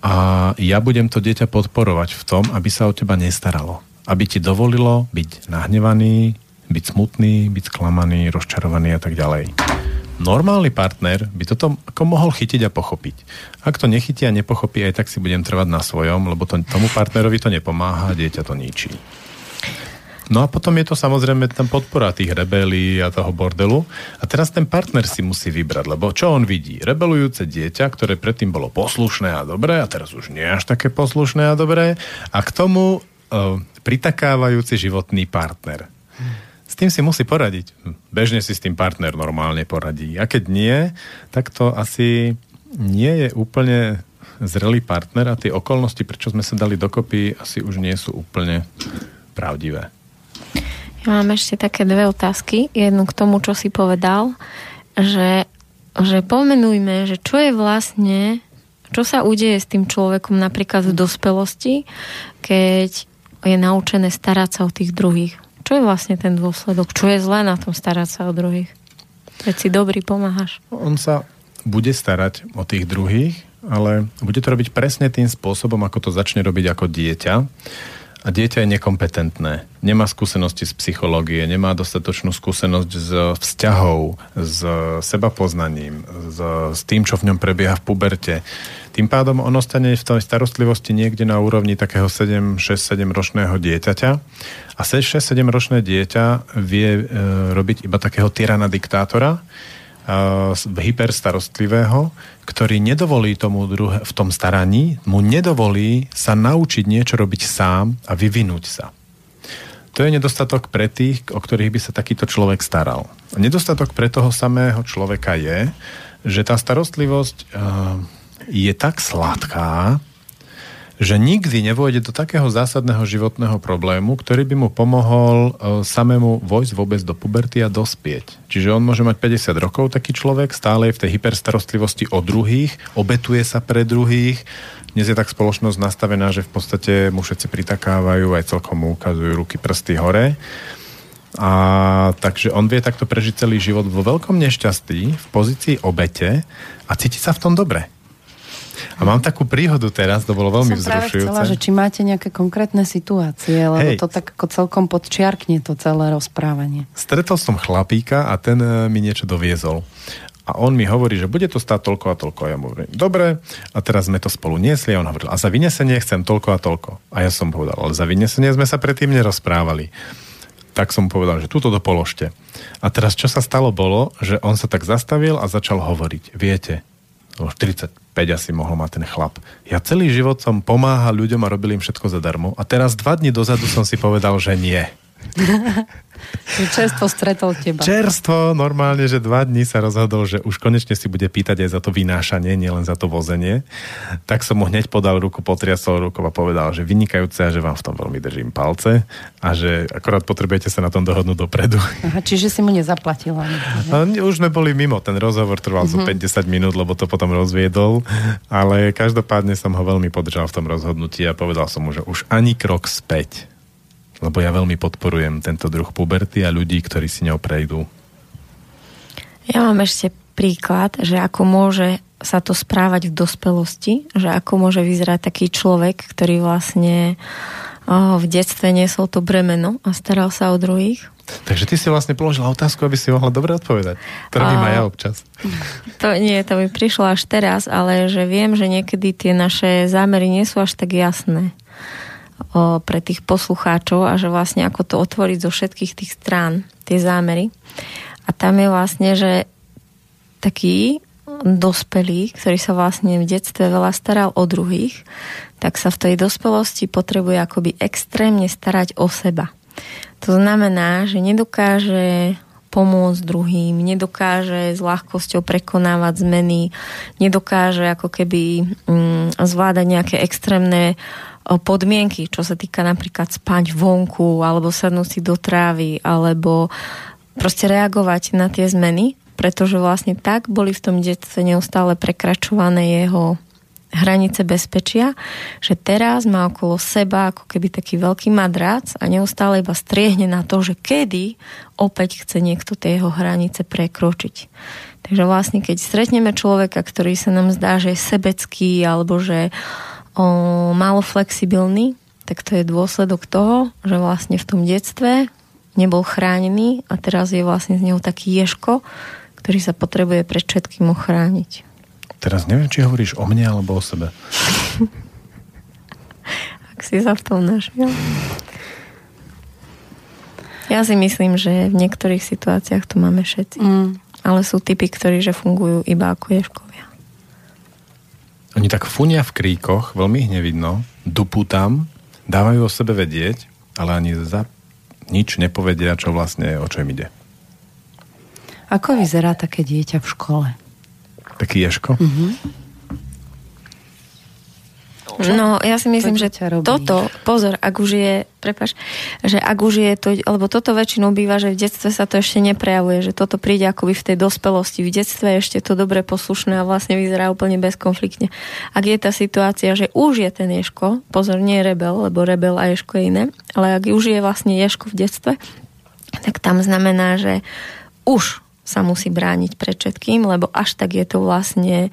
a ja budem to dieťa podporovať v tom, aby sa o teba nestaralo. Aby ti dovolilo byť nahnevaný, byť smutný, byť sklamaný, rozčarovaný a tak ďalej. Normálny partner by toto ako mohol chytiť a pochopiť. Ak to nechytí a nepochopí, aj tak si budem trvať na svojom, lebo to, tomu partnerovi to nepomáha, dieťa to ničí. No a potom je to samozrejme tam podpora tých rebelí a toho bordelu. A teraz ten partner si musí vybrať, lebo čo on vidí? Rebelujúce dieťa, ktoré predtým bolo poslušné a dobré a teraz už nie až také poslušné a dobré. A k tomu uh, pritakávajúci životný partner tým si musí poradiť. Bežne si s tým partner normálne poradí. A keď nie, tak to asi nie je úplne zrelý partner a tie okolnosti, prečo sme sa dali dokopy, asi už nie sú úplne pravdivé. Ja mám ešte také dve otázky. Jednu k tomu, čo si povedal, že, že pomenujme, že čo je vlastne, čo sa udeje s tým človekom napríklad v dospelosti, keď je naučené starať sa o tých druhých. Čo je vlastne ten dôsledok? Čo je zlé na tom starať sa o druhých? Keď si dobrý, pomáhaš. On sa bude starať o tých druhých, ale bude to robiť presne tým spôsobom, ako to začne robiť ako dieťa. A dieťa je nekompetentné. Nemá skúsenosti z psychológie, nemá dostatočnú skúsenosť z vzťahov, s sebapoznaním, s, s tým, čo v ňom prebieha v puberte. Tým pádom on ostane v tej starostlivosti niekde na úrovni takého 7, 6, 7 ročného dieťaťa a 6, 6 7 ročné dieťa vie e, robiť iba takého tyrana diktátora, e, hyperstarostlivého, ktorý nedovolí tomu druhe, v tom staraní, mu nedovolí sa naučiť niečo robiť sám a vyvinúť sa. To je nedostatok pre tých, o ktorých by sa takýto človek staral. Nedostatok pre toho samého človeka je, že tá starostlivosť e, je tak sladká, že nikdy nevôjde do takého zásadného životného problému, ktorý by mu pomohol e, samému vojsť vôbec do puberty a dospieť. Čiže on môže mať 50 rokov, taký človek, stále je v tej hyperstarostlivosti o druhých, obetuje sa pre druhých. Dnes je tak spoločnosť nastavená, že v podstate mu všetci pritakávajú, aj celkom mu ukazujú ruky, prsty hore. A takže on vie takto prežiť celý život vo veľkom nešťastí, v pozícii obete a cíti sa v tom dobre. A mám takú príhodu teraz, to bolo veľmi Som vzrušujúce. chcela, že či máte nejaké konkrétne situácie, lebo Hej. to tak ako celkom podčiarkne to celé rozprávanie. Stretol som chlapíka a ten e, mi niečo doviezol. A on mi hovorí, že bude to stáť toľko a toľko. Ja mu hovorím, dobre, a teraz sme to spolu niesli. A on hovoril, a za vynesenie chcem toľko a toľko. A ja som povedal, ale za vynesenie sme sa predtým nerozprávali. Tak som povedal, že túto dopoložte. A teraz čo sa stalo bolo, že on sa tak zastavil a začal hovoriť. Viete, už 35 asi mohol mať ten chlap. Ja celý život som pomáhal ľuďom a robil im všetko zadarmo. A teraz dva dni dozadu som si povedal, že nie. Čerstvo stretol teba. Čerstvo, normálne, že dva dní sa rozhodol, že už konečne si bude pýtať aj za to vynášanie, nielen za to vozenie. Tak som mu hneď podal ruku, potriasol rukou a povedal, že vynikajúce a že vám v tom veľmi držím palce a že akorát potrebujete sa na tom dohodnúť dopredu. Aha, čiže si mu nezaplatila. A už sme boli mimo, ten rozhovor trval zo 5-10 minút, lebo to potom rozviedol, ale každopádne som ho veľmi podržal v tom rozhodnutí a povedal som mu, že už ani krok späť. Lebo ja veľmi podporujem tento druh puberty a ľudí, ktorí si ňou prejdú. Ja mám ešte príklad, že ako môže sa to správať v dospelosti, že ako môže vyzerať taký človek, ktorý vlastne o, v detstve niesol to bremeno a staral sa o druhých. Takže ty si vlastne položila otázku, aby si mohla dobre odpovedať. To robím aj ja občas. To nie, to mi prišlo až teraz, ale že viem, že niekedy tie naše zámery nie sú až tak jasné pre tých poslucháčov a že vlastne ako to otvoriť zo všetkých tých strán, tie zámery. A tam je vlastne, že taký dospelý, ktorý sa vlastne v detstve veľa staral o druhých, tak sa v tej dospelosti potrebuje akoby extrémne starať o seba. To znamená, že nedokáže pomôcť druhým, nedokáže s ľahkosťou prekonávať zmeny, nedokáže ako keby mm, zvládať nejaké extrémne podmienky, čo sa týka napríklad spať vonku, alebo sadnúť si do trávy, alebo proste reagovať na tie zmeny, pretože vlastne tak boli v tom detstve neustále prekračované jeho hranice bezpečia, že teraz má okolo seba ako keby taký veľký madrac a neustále iba striehne na to, že kedy opäť chce niekto tie jeho hranice prekročiť. Takže vlastne, keď stretneme človeka, ktorý sa nám zdá, že je sebecký alebo že o, málo flexibilný, tak to je dôsledok toho, že vlastne v tom detstve nebol chránený a teraz je vlastne z neho taký ješko, ktorý sa potrebuje pred všetkým ochrániť. Teraz neviem, či hovoríš o mne alebo o sebe. Ak si sa v tom našiel. Ja si myslím, že v niektorých situáciách to máme všetci. Mm. Ale sú typy, ktorí že fungujú iba ako ješkovia. Oni tak funia v kríkoch, veľmi ich nevidno, dupú tam, dávajú o sebe vedieť, ale ani za nič nepovedia, čo vlastne, o čo im ide. Ako vyzerá také dieťa v škole? Taký ješko. No, ja si myslím, To že toto, pozor, ak už je, prepač, že ak už je to, lebo toto väčšinou býva, že v detstve sa to ešte neprejavuje, že toto príde akoby v tej dospelosti. V detstve je ešte to dobre poslušné a vlastne vyzerá úplne bezkonfliktne. Ak je tá situácia, že už je ten ješko, pozor, nie je rebel, lebo rebel a ješko je iné, ale ak už je vlastne ješko v detstve, tak tam znamená, že už sa musí brániť pred všetkým, lebo až tak je to vlastne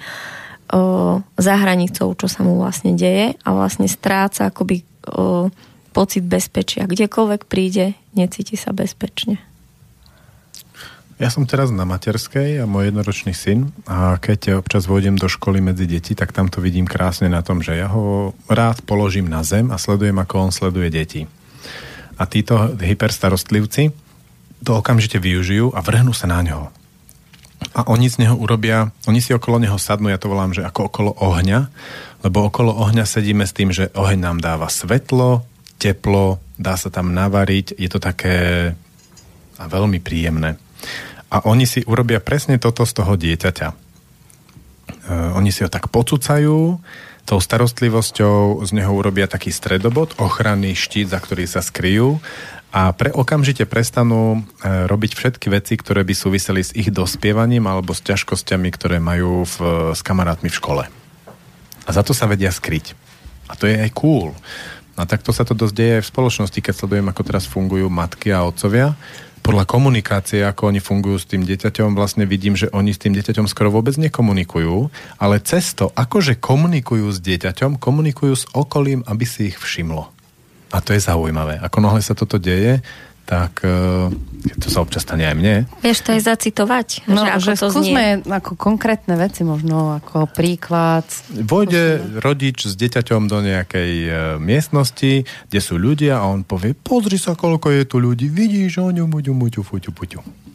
o, za hranicou, čo sa mu vlastne deje a vlastne stráca akoby o, pocit bezpečia. Kdekoľvek príde, necíti sa bezpečne. Ja som teraz na materskej a môj jednoročný syn a keď občas vôjdem do školy medzi deti, tak tam to vidím krásne na tom, že ja ho rád položím na zem a sledujem, ako on sleduje deti. A títo hyperstarostlivci to okamžite využijú a vrhnú sa na ňo. A oni z neho urobia, oni si okolo neho sadnú, ja to volám, že ako okolo ohňa, lebo okolo ohňa sedíme s tým, že oheň nám dáva svetlo, teplo, dá sa tam navariť, je to také a veľmi príjemné. A oni si urobia presne toto z toho dieťaťa. E, oni si ho tak pocúcajú tou starostlivosťou z neho urobia taký stredobod, ochranný štít, za ktorý sa skryjú a pre okamžite prestanú e, robiť všetky veci, ktoré by súviseli s ich dospievaním alebo s ťažkosťami, ktoré majú v, s kamarátmi v škole. A za to sa vedia skryť. A to je aj cool. A takto sa to dosť deje aj v spoločnosti, keď sledujem, ako teraz fungujú matky a otcovia podľa komunikácie, ako oni fungujú s tým dieťaťom, vlastne vidím, že oni s tým dieťaťom skoro vôbec nekomunikujú, ale cesto, akože komunikujú s dieťaťom, komunikujú s okolím, aby si ich všimlo. A to je zaujímavé. Ako nohle sa toto deje, tak e, to sa občas stane aj mne. Vieš to aj zacitovať? No, že, ako že to skúsme znie. ako konkrétne veci, možno ako príklad. Vojde rodič s dieťaťom do nejakej e, miestnosti, kde sú ľudia a on povie, pozri sa, koľko je tu ľudí, vidíš, oňu, muťu, muťu, fuťu, puťu.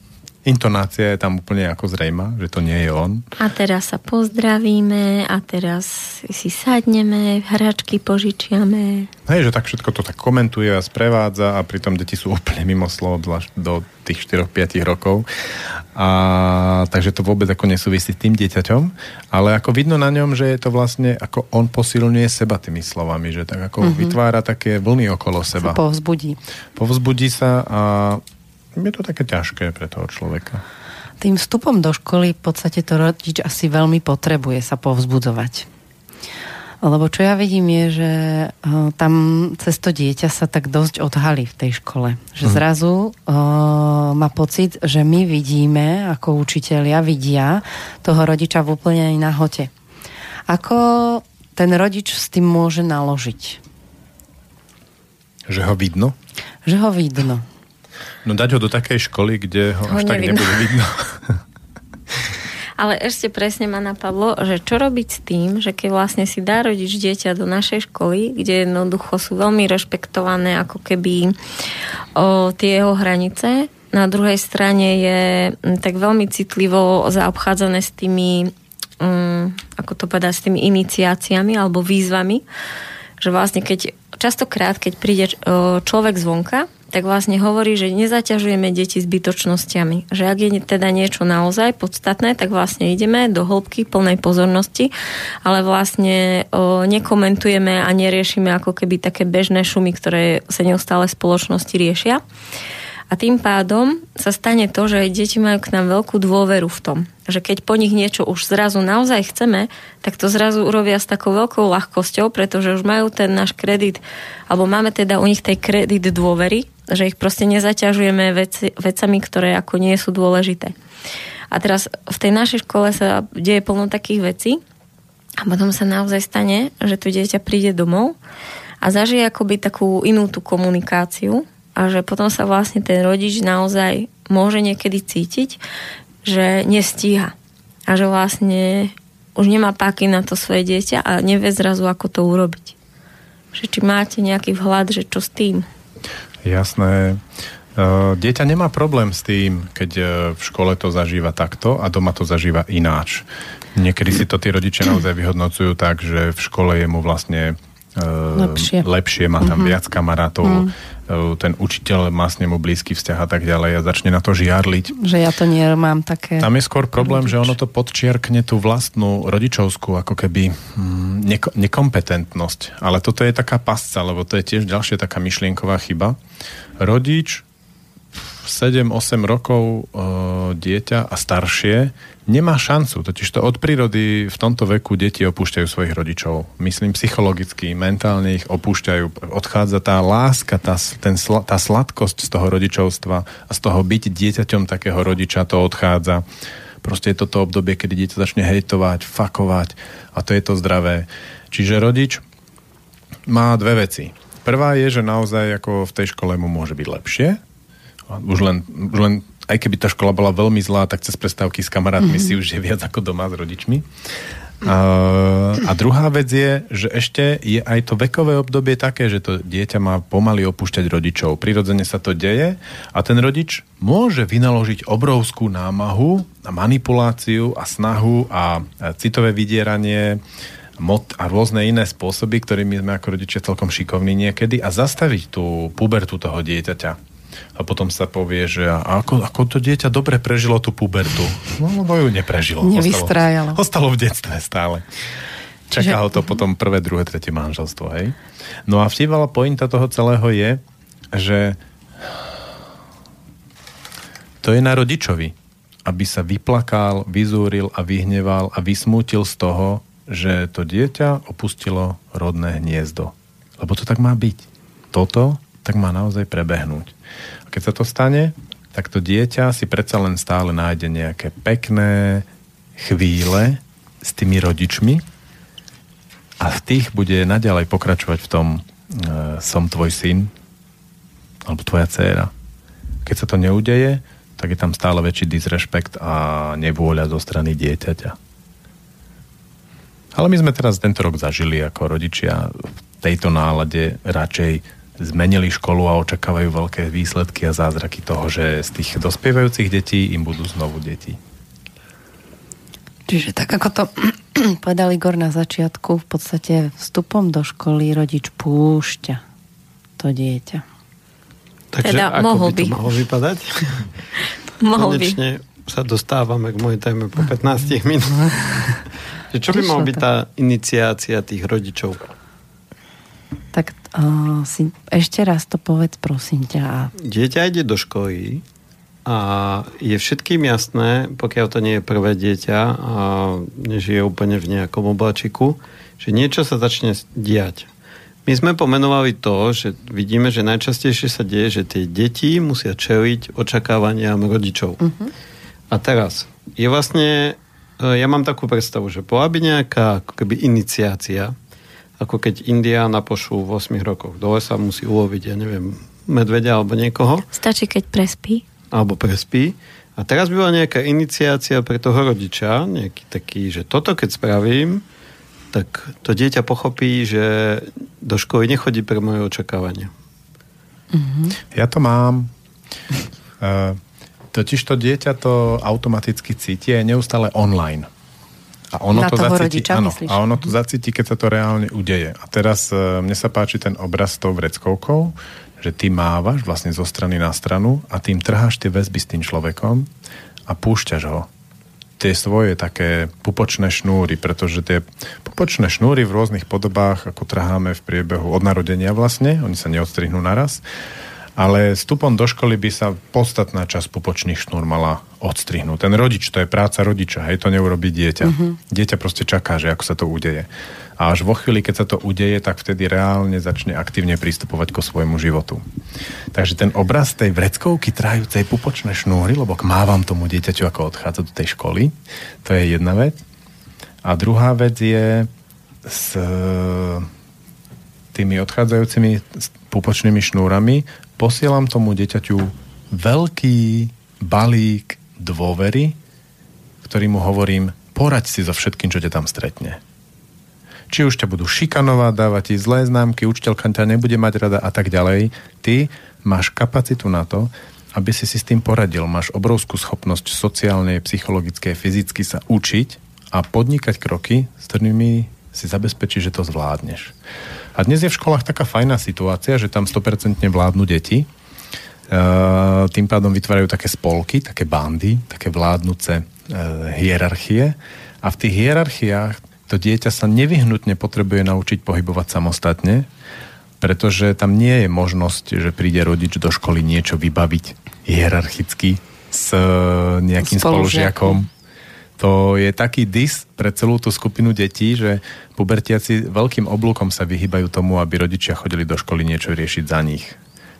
Intonácia je tam úplne ako zrejma, že to nie je on. A teraz sa pozdravíme a teraz si sadneme, hračky požičiame. Hej, že tak všetko to tak komentuje a sprevádza a pritom deti sú úplne mimo slov, zvlášť do tých 4-5 rokov. A, takže to vôbec ako nesúvisí s tým dieťaťom, ale ako vidno na ňom, že je to vlastne, ako on posilňuje seba tými slovami, že tak ako mm-hmm. vytvára také vlny okolo seba. Sa povzbudí. Povzbudí sa a je to také ťažké pre toho človeka. Tým vstupom do školy v podstate to rodič asi veľmi potrebuje sa povzbudzovať. Lebo čo ja vidím je, že uh, tam cez to dieťa sa tak dosť odhalí v tej škole. Že Mhm. zrazu uh, má pocit, že my vidíme, ako učitelia vidia toho rodiča v úplne nahote. Ako ten rodič s tým môže naložiť? Že ho vidno? Že ho vidno. No dať ho do takej školy, kde ho, Ho až tak nevidno. nebude vidno. Ale ešte presne ma napadlo, že čo robiť s tým, že keď vlastne si dá rodič dieťa do našej školy, kde jednoducho sú veľmi rešpektované ako keby o, tie jeho hranice, na druhej strane je tak veľmi citlivo zaobchádzané s tými, um, ako to povedať, s tými iniciáciami alebo výzvami, že vlastne keď častokrát, keď príde človek zvonka, tak vlastne hovorí, že nezaťažujeme deti zbytočnosťami. Že ak je teda niečo naozaj podstatné, tak vlastne ideme do hĺbky plnej pozornosti, ale vlastne o, nekomentujeme a neriešime ako keby také bežné šumy, ktoré sa neustále spoločnosti riešia. A tým pádom sa stane to, že deti majú k nám veľkú dôveru v tom, že keď po nich niečo už zrazu naozaj chceme, tak to zrazu urobia s takou veľkou ľahkosťou, pretože už majú ten náš kredit, alebo máme teda u nich tej kredit dôvery, že ich proste nezaťažujeme veci, vecami, ktoré ako nie sú dôležité. A teraz v tej našej škole sa deje plno takých vecí a potom sa naozaj stane, že to dieťa príde domov a zažije akoby takú inú tú komunikáciu a že potom sa vlastne ten rodič naozaj môže niekedy cítiť, že nestíha a že vlastne už nemá páky na to svoje dieťa a nevie zrazu, ako to urobiť. Že či máte nejaký vhľad, že čo s tým? Jasné. Uh, Dieťa nemá problém s tým, keď uh, v škole to zažíva takto a doma to zažíva ináč. Niekedy si to tí rodičia naozaj vyhodnocujú tak, že v škole je mu vlastne Lepšie. lepšie má tam viac kamarátov, uh, ten učiteľ má s nemu blízky vzťah a tak ďalej a začne na to žiarliť. Že ja to nemám také... Tam je skôr problém, že ono to podčiarkne tú vlastnú rodičovskú ako keby hm, neko- nekompetentnosť. Ale toto je taká pasca, lebo to je tiež ďalšia taká myšlienková chyba. Rodič 7-8 rokov e, dieťa a staršie nemá šancu, totiž to od prírody v tomto veku deti opúšťajú svojich rodičov. Myslím psychologicky, mentálne ich opúšťajú. Odchádza tá láska, tá, ten, tá sladkosť z toho rodičovstva a z toho byť dieťaťom takého rodiča to odchádza. Proste je toto obdobie, kedy dieťa začne hejtovať, fakovať a to je to zdravé. Čiže rodič má dve veci. Prvá je, že naozaj ako v tej škole mu môže byť lepšie. Už len, už len aj keby tá škola bola veľmi zlá, tak cez prestávky s kamarátmi mm-hmm. si už je viac ako doma s rodičmi. A, a druhá vec je, že ešte je aj to vekové obdobie také, že to dieťa má pomaly opúšťať rodičov. Prirodzene sa to deje a ten rodič môže vynaložiť obrovskú námahu a manipuláciu a snahu a, a citové vydieranie mot a rôzne iné spôsoby, ktorými sme ako rodičia celkom šikovní niekedy a zastaviť tú pubertu toho dieťaťa. A potom sa povie, že a ako, ako to dieťa dobre prežilo tú pubertu. No, lebo ju neprežilo. Nevystrájalo. Ostalo, ostalo v detstve stále. Čaká ho to potom prvé, druhé, tretie manželstvo, hej? No a vtívala pointa toho celého je, že to je na rodičovi, aby sa vyplakal, vyzúril a vyhneval a vysmútil z toho, že to dieťa opustilo rodné hniezdo. Lebo to tak má byť. Toto tak má naozaj prebehnúť. A keď sa to stane, tak to dieťa si predsa len stále nájde nejaké pekné chvíle s tými rodičmi a v tých bude naďalej pokračovať v tom e, som tvoj syn alebo tvoja dcéra. Keď sa to neudeje, tak je tam stále väčší disrespekt a nevôľa zo strany dieťaťa. Ale my sme teraz tento rok zažili ako rodičia v tejto nálade radšej zmenili školu a očakávajú veľké výsledky a zázraky toho, že z tých dospievajúcich detí im budú znovu deti. Čiže tak ako to povedal Igor na začiatku, v podstate vstupom do školy rodič púšťa to dieťa. Takže Teda ako mohol by to by. malo vypadať? Mohol by. Konečne sa dostávame k mojej téme po 15 minútach. Čo by mala byť tá iniciácia tých rodičov? Tak uh, si ešte raz to povedz, prosím ťa. Dieťa ide do školy a je všetkým jasné, pokiaľ to nie je prvé dieťa a nežije úplne v nejakom oblačiku, že niečo sa začne diať. My sme pomenovali to, že vidíme, že najčastejšie sa deje, že tie deti musia čeliť očakávaniam rodičov. Uh-huh. A teraz, je vlastne, e, ja mám takú predstavu, že bola by nejaká keby iniciácia, ako keď Indiána pošú v 8 rokoch. Do lesa musí uloviť, ja neviem, medvedia alebo niekoho Stačí, keď prespí. alebo prespí. A teraz by bola nejaká iniciácia pre toho rodiča, nejaký taký, že toto keď spravím, tak to dieťa pochopí, že do školy nechodí pre moje očakávania. Ja to mám. Uh, totiž to dieťa to automaticky cíti a je neustále online. A ono Na to toho zacíti, rodiča, áno, myslíš? a ono to zacíti, keď sa to reálne udeje. A teraz uh, mne sa páči ten obraz s tou vreckovkou, že ty mávaš vlastne zo strany na stranu a tým trháš tie väzby s tým človekom a púšťaš ho tie svoje také pupočné šnúry, pretože tie pupočné šnúry v rôznych podobách, ako trháme v priebehu od narodenia vlastne, oni sa neodstrihnú naraz, ale vstupom do školy by sa podstatná časť pupočných šnúr mala odstrihnúť. Ten rodič, to je práca rodiča, hej, to neurobí dieťa. Uh-huh. Dieťa proste čaká, že ako sa to udeje. A až vo chvíli, keď sa to udeje, tak vtedy reálne začne aktívne pristupovať ko svojmu životu. Takže ten obraz tej vreckovky trajúcej pupočné šnúry, lebo mávam tomu dieťaťu, ako odchádza do tej školy, to je jedna vec. A druhá vec je s e, tými odchádzajúcimi pupočnými šnúrami posielam tomu dieťaťu veľký balík dôvery, ktorý mu hovorím, poraď si so všetkým, čo ťa tam stretne či už ťa budú šikanovať, dávať ti zlé známky, učiteľka ťa nebude mať rada a tak ďalej. Ty máš kapacitu na to, aby si si s tým poradil. Máš obrovskú schopnosť sociálnej, psychologickej, fyzicky sa učiť a podnikať kroky, s ktorými si zabezpečí, že to zvládneš. A dnes je v školách taká fajná situácia, že tam 100% vládnu deti. E, tým pádom vytvárajú také spolky, také bandy, také vládnuce e, hierarchie. A v tých hierarchiách to dieťa sa nevyhnutne potrebuje naučiť pohybovať samostatne, pretože tam nie je možnosť, že príde rodič do školy niečo vybaviť hierarchicky s e, nejakým Spolužiakom. spolužiakom. To je taký dis pre celú tú skupinu detí, že pubertiaci veľkým oblúkom sa vyhýbajú tomu, aby rodičia chodili do školy niečo riešiť za nich.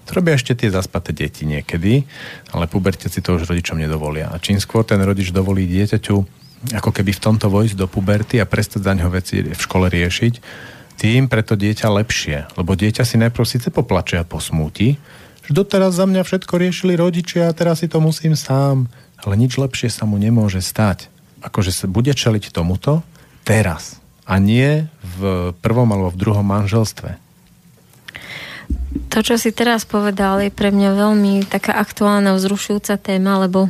To robia ešte tie zaspaté deti niekedy, ale pubertiaci to už rodičom nedovolia. A čím skôr ten rodič dovolí dieťaťu ako keby v tomto vojsť do puberty a prestať za ňo veci v škole riešiť, tým pre to dieťa lepšie. Lebo dieťa si najprv síce poplače a posmúti, že doteraz za mňa všetko riešili rodičia a teraz si to musím sám. Ale nič lepšie sa mu nemôže stať. Akože sa bude čeliť tomuto teraz. A nie v prvom alebo v druhom manželstve. To, čo si teraz povedal, je pre mňa veľmi taká aktuálna, vzrušujúca téma, lebo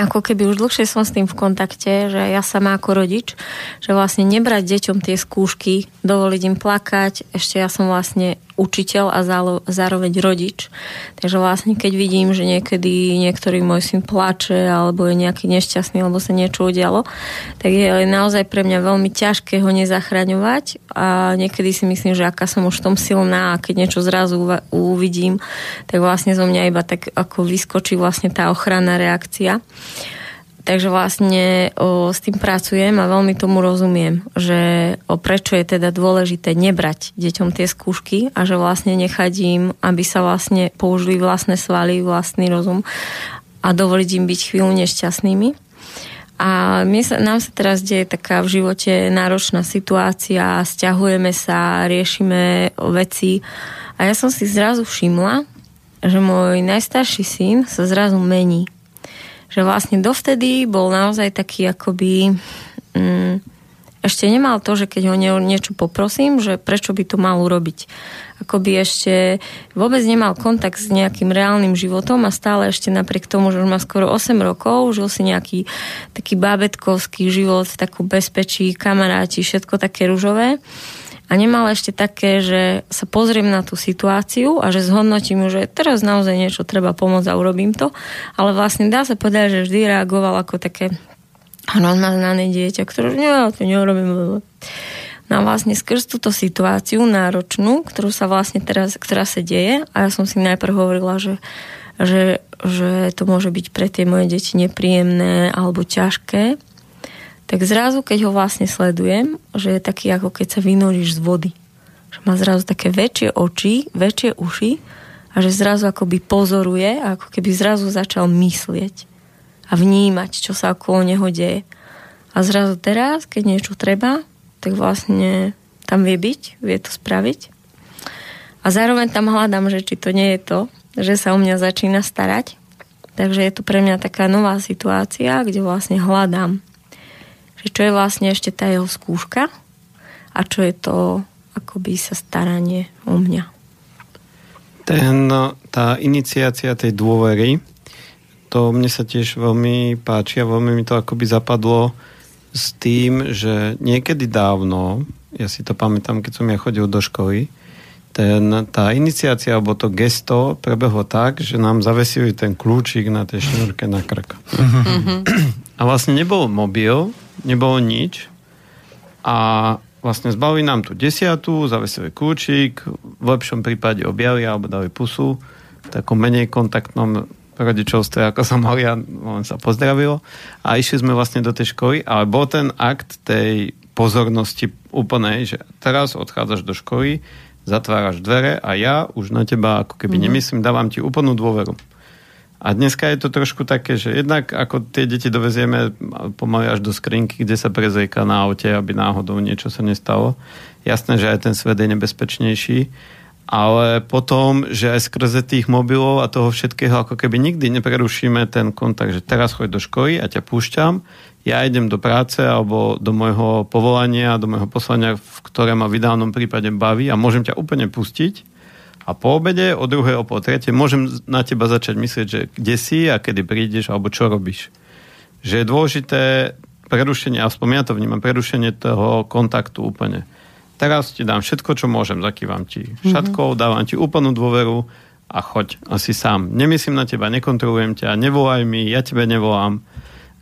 ako keby už dlhšie som s tým v kontakte, že ja sama ako rodič, že vlastne nebrať deťom tie skúšky, dovoliť im plakať, ešte ja som vlastne učiteľ a zároveň rodič. Takže vlastne keď vidím, že niekedy niektorý môj syn plače alebo je nejaký nešťastný, alebo sa niečo udialo, tak je naozaj pre mňa veľmi ťažké ho nezachraňovať a niekedy si myslím, že aká som už v tom silná a keď niečo zrazu uvidím, tak vlastne zo mňa iba tak ako vyskočí vlastne tá ochranná reakcia. Takže vlastne o, s tým pracujem a veľmi tomu rozumiem, že o, prečo je teda dôležité nebrať deťom tie skúšky a že vlastne nechať im, aby sa vlastne použili vlastné svaly, vlastný rozum a dovoliť im byť chvíľu nešťastnými. A my sa, nám sa teraz deje taká v živote náročná situácia, stiahujeme sa, riešime veci a ja som si zrazu všimla, že môj najstarší syn sa zrazu mení že vlastne dovtedy bol naozaj taký akoby... Mm, ešte nemal to, že keď ho niečo poprosím, že prečo by to mal urobiť. Akoby ešte vôbec nemal kontakt s nejakým reálnym životom a stále ešte napriek tomu, že už má skoro 8 rokov, žil si nejaký taký bábetkovský život, takú bezpečí, kamaráti, všetko také ružové a nemal ešte také, že sa pozriem na tú situáciu a že zhodnotím že teraz naozaj niečo treba pomôcť a urobím to, ale vlastne dá sa povedať, že vždy reagoval ako také hromadnané dieťa, ktoré ja to neurobím. No a vlastne skrz túto situáciu náročnú, ktorú sa vlastne teraz, ktorá sa deje a ja som si najprv hovorila, že, že, že to môže byť pre tie moje deti nepríjemné alebo ťažké, tak zrazu, keď ho vlastne sledujem, že je taký ako keď sa vynoríš z vody. Že má zrazu také väčšie oči, väčšie uši a že zrazu akoby pozoruje ako keby zrazu začal myslieť a vnímať, čo sa okolo neho deje. A zrazu teraz, keď niečo treba, tak vlastne tam vie byť, vie to spraviť. A zároveň tam hľadám, že či to nie je to, že sa o mňa začína starať. Takže je to pre mňa taká nová situácia, kde vlastne hľadám že čo je vlastne ešte tá jeho skúška a čo je to akoby sa staranie o mňa. Ten, tá iniciácia tej dôvery, to mne sa tiež veľmi páči a veľmi mi to akoby zapadlo s tým, že niekedy dávno, ja si to pamätám, keď som ja chodil do školy, ten, tá iniciácia alebo to gesto prebehlo tak, že nám zavesili ten kľúčik na tej šnúrke na krk. Mm-hmm. A vlastne nebol mobil, nebolo nič a vlastne zbavili nám tú desiatu, zavesili kľúčik, v lepšom prípade objavili alebo dali pusu v takom menej kontaktnom rodičovstve, ako som mal ja, len sa pozdravilo a išli sme vlastne do tej školy, ale bol ten akt tej pozornosti úplnej, že teraz odchádzaš do školy, zatváraš dvere a ja už na teba ako keby mm-hmm. nemyslím, dávam ti úplnú dôveru. A dneska je to trošku také, že jednak ako tie deti dovezieme pomaly až do skrinky, kde sa prezejka na aute, aby náhodou niečo sa nestalo. Jasné, že aj ten svet je nebezpečnejší, ale potom, že aj skrze tých mobilov a toho všetkého ako keby nikdy neprerušíme ten kontakt, že teraz choď do školy a ťa púšťam, ja idem do práce alebo do môjho povolania, do môjho poslania, v ktoré ma v ideálnom prípade baví a môžem ťa úplne pustiť a po obede o druhej, o pol tretie môžem na teba začať myslieť, že kde si a kedy prídeš alebo čo robíš. Že je dôležité prerušenie, aspoň ja to vnímam, prerušenie toho kontaktu úplne. Teraz ti dám všetko, čo môžem, zakývam ti mhm. šatkou, dávam ti úplnú dôveru a choď asi sám. Nemyslím na teba, nekontrolujem ťa, nevolaj mi, ja tebe nevolám.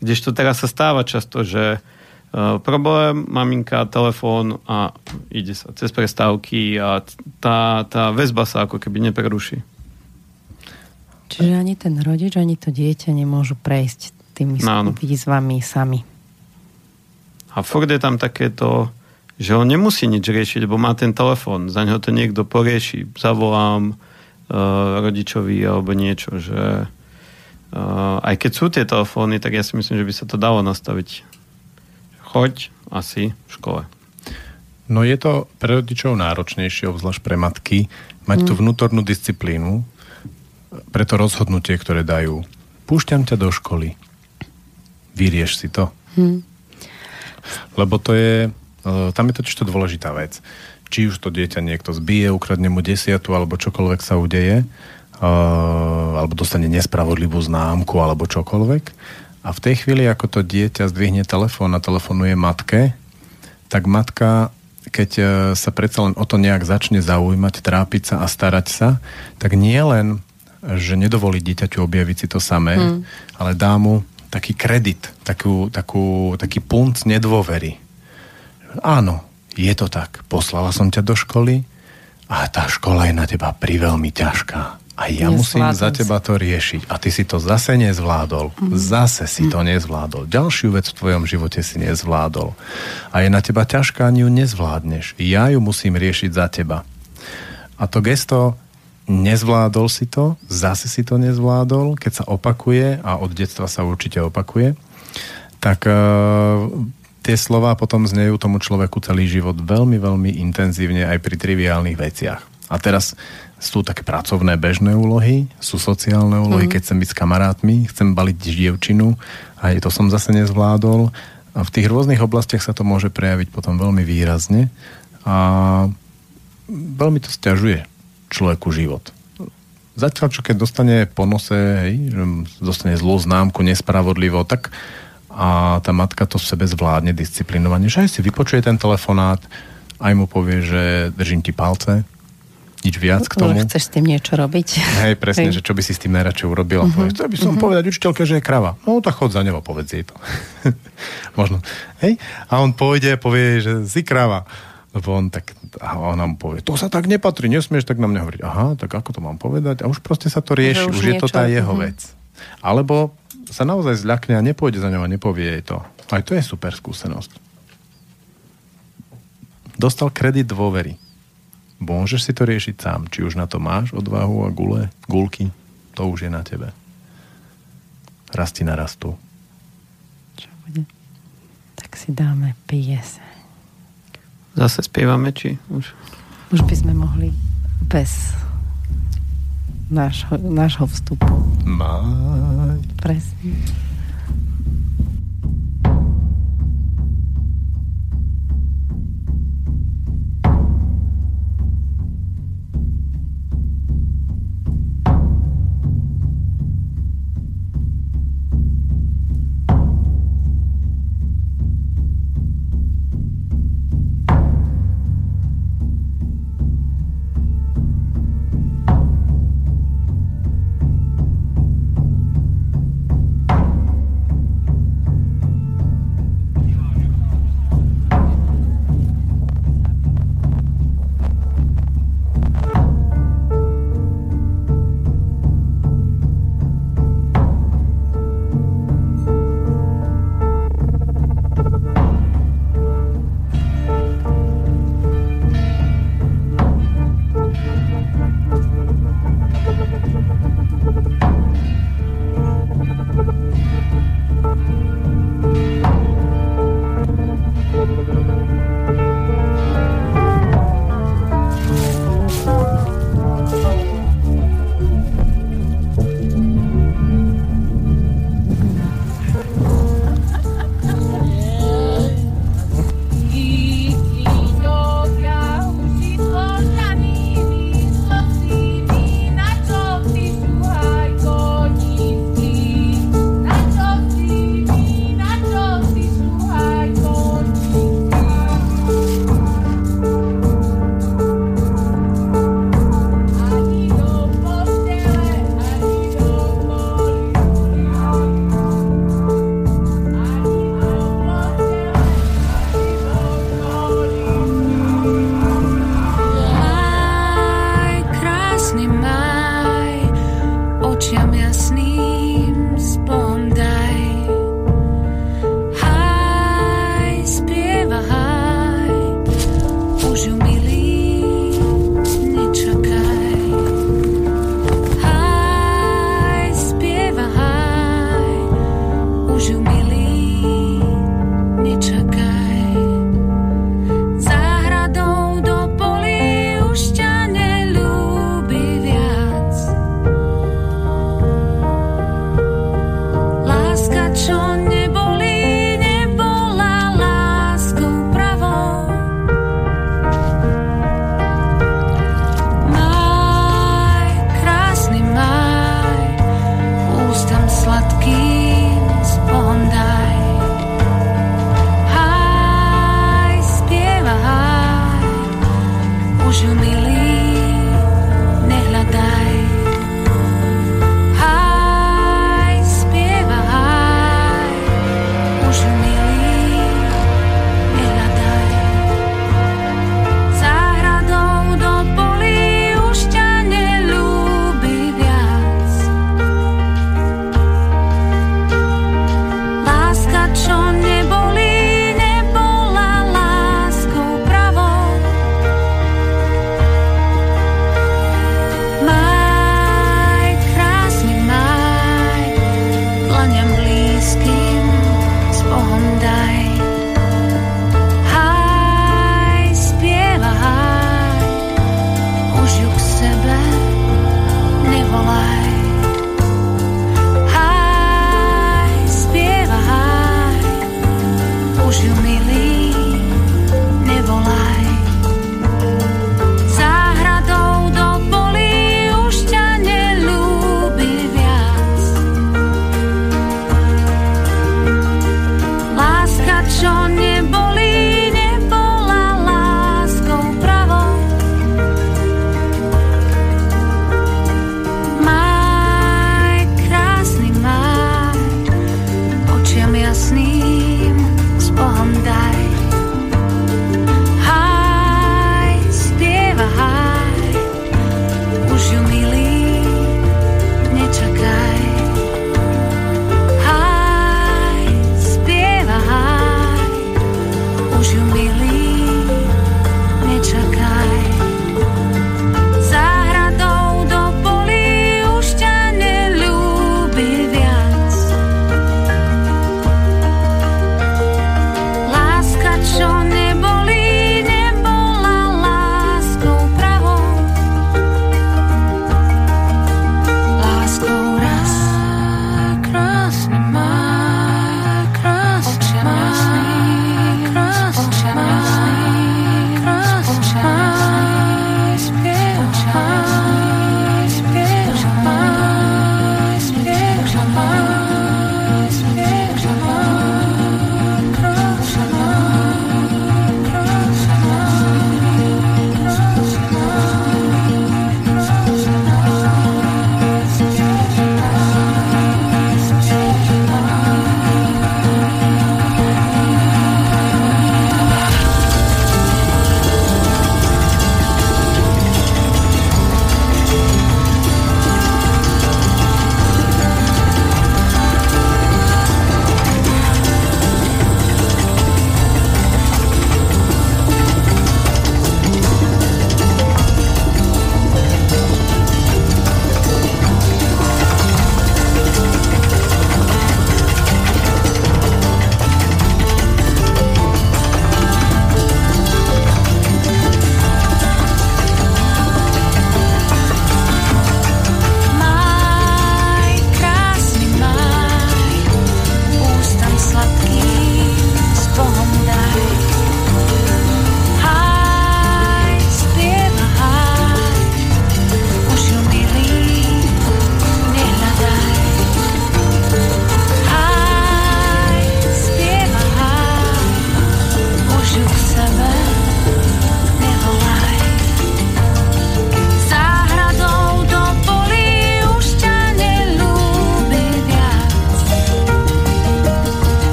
Kdežto teraz sa stáva často, že problém, maminka, telefón a ide sa cez prestávky a tá, tá väzba sa ako keby nepreruší. Čiže ani ten rodič, ani to dieťa nemôžu prejsť tými no, výzvami sami. A furt je tam takéto, že on nemusí nič riešiť, lebo má ten telefón, za neho to niekto porieši, zavolám uh, rodičovi alebo niečo, že uh, aj keď sú tie telefóny, tak ja si myslím, že by sa to dalo nastaviť choď asi v škole. No je to pre rodičov náročnejšie, obzvlášť pre matky, mať mm. tú vnútornú disciplínu, preto rozhodnutie, ktoré dajú. Púšťam ťa do školy. Vyrieš si to. Mm. Lebo to je, e, tam je totiž to dôležitá vec. Či už to dieťa niekto zbije, ukradne mu desiatu, alebo čokoľvek sa udeje, e, alebo dostane nespravodlivú známku, alebo čokoľvek a v tej chvíli, ako to dieťa zdvihne telefón a telefonuje matke, tak matka keď e, sa predsa len o to nejak začne zaujímať, trápiť sa a starať sa, tak nie len, že nedovolí dieťaťu objaviť si to samé, hmm. ale dá mu taký kredit, takú, takú, taký punt nedôvery. Áno, je to tak. Poslala som ťa do školy a tá škola je na teba priveľmi ťažká a ja musím za teba to riešiť. A ty si to zase nezvládol. Mm. Zase si mm. to nezvládol. Ďalšiu vec v tvojom živote si nezvládol. A je na teba ťažká, ani ju nezvládneš. Ja ju musím riešiť za teba. A to gesto nezvládol si to, zase si to nezvládol, keď sa opakuje, a od detstva sa určite opakuje, tak uh, tie slova potom znejú tomu človeku celý život veľmi, veľmi intenzívne aj pri triviálnych veciach. A teraz sú také pracovné bežné úlohy, sú sociálne úlohy, mm. keď chcem byť s kamarátmi, chcem baliť dievčinu, aj to som zase nezvládol. A v tých rôznych oblastiach sa to môže prejaviť potom veľmi výrazne a veľmi to stiažuje človeku život. Zatiaľ, čo keď dostane po nose, hej, že dostane zlú známku nespravodlivo, tak a tá matka to v sebe zvládne disciplinovane, že aj si vypočuje ten telefonát, aj mu povie, že držím ti palce, nič viac k tomu. No, chceš s tým niečo robiť. Hej, presne, Hej. že čo by si s tým najradšej urobil. Uh-huh. Povedz, by som uh-huh. povedať učiteľke, že je krava. No tak chod za nebo, povedz jej to. Možno. Hej? A on pôjde a povie, že si krava. Lebo on tak, a ona mu povie, to sa tak nepatrí, nesmieš tak na mňa hovoriť. Aha, tak ako to mám povedať? A už proste sa to rieši, už, už je to tá jeho uh-huh. vec. Alebo sa naozaj zľakne a nepôjde za ňou a nepovie jej to. Aj to je super skúsenosť. Dostal kredit dôvery Môžeš si to riešiť sám. Či už na to máš odvahu a gule, gulky, to už je na tebe. Rasti na rastu. Čo bude? Tak si dáme pieseň. Zase spievame, či už? Už by sme mohli bez nášho, nášho vstupu. Mať. Presne.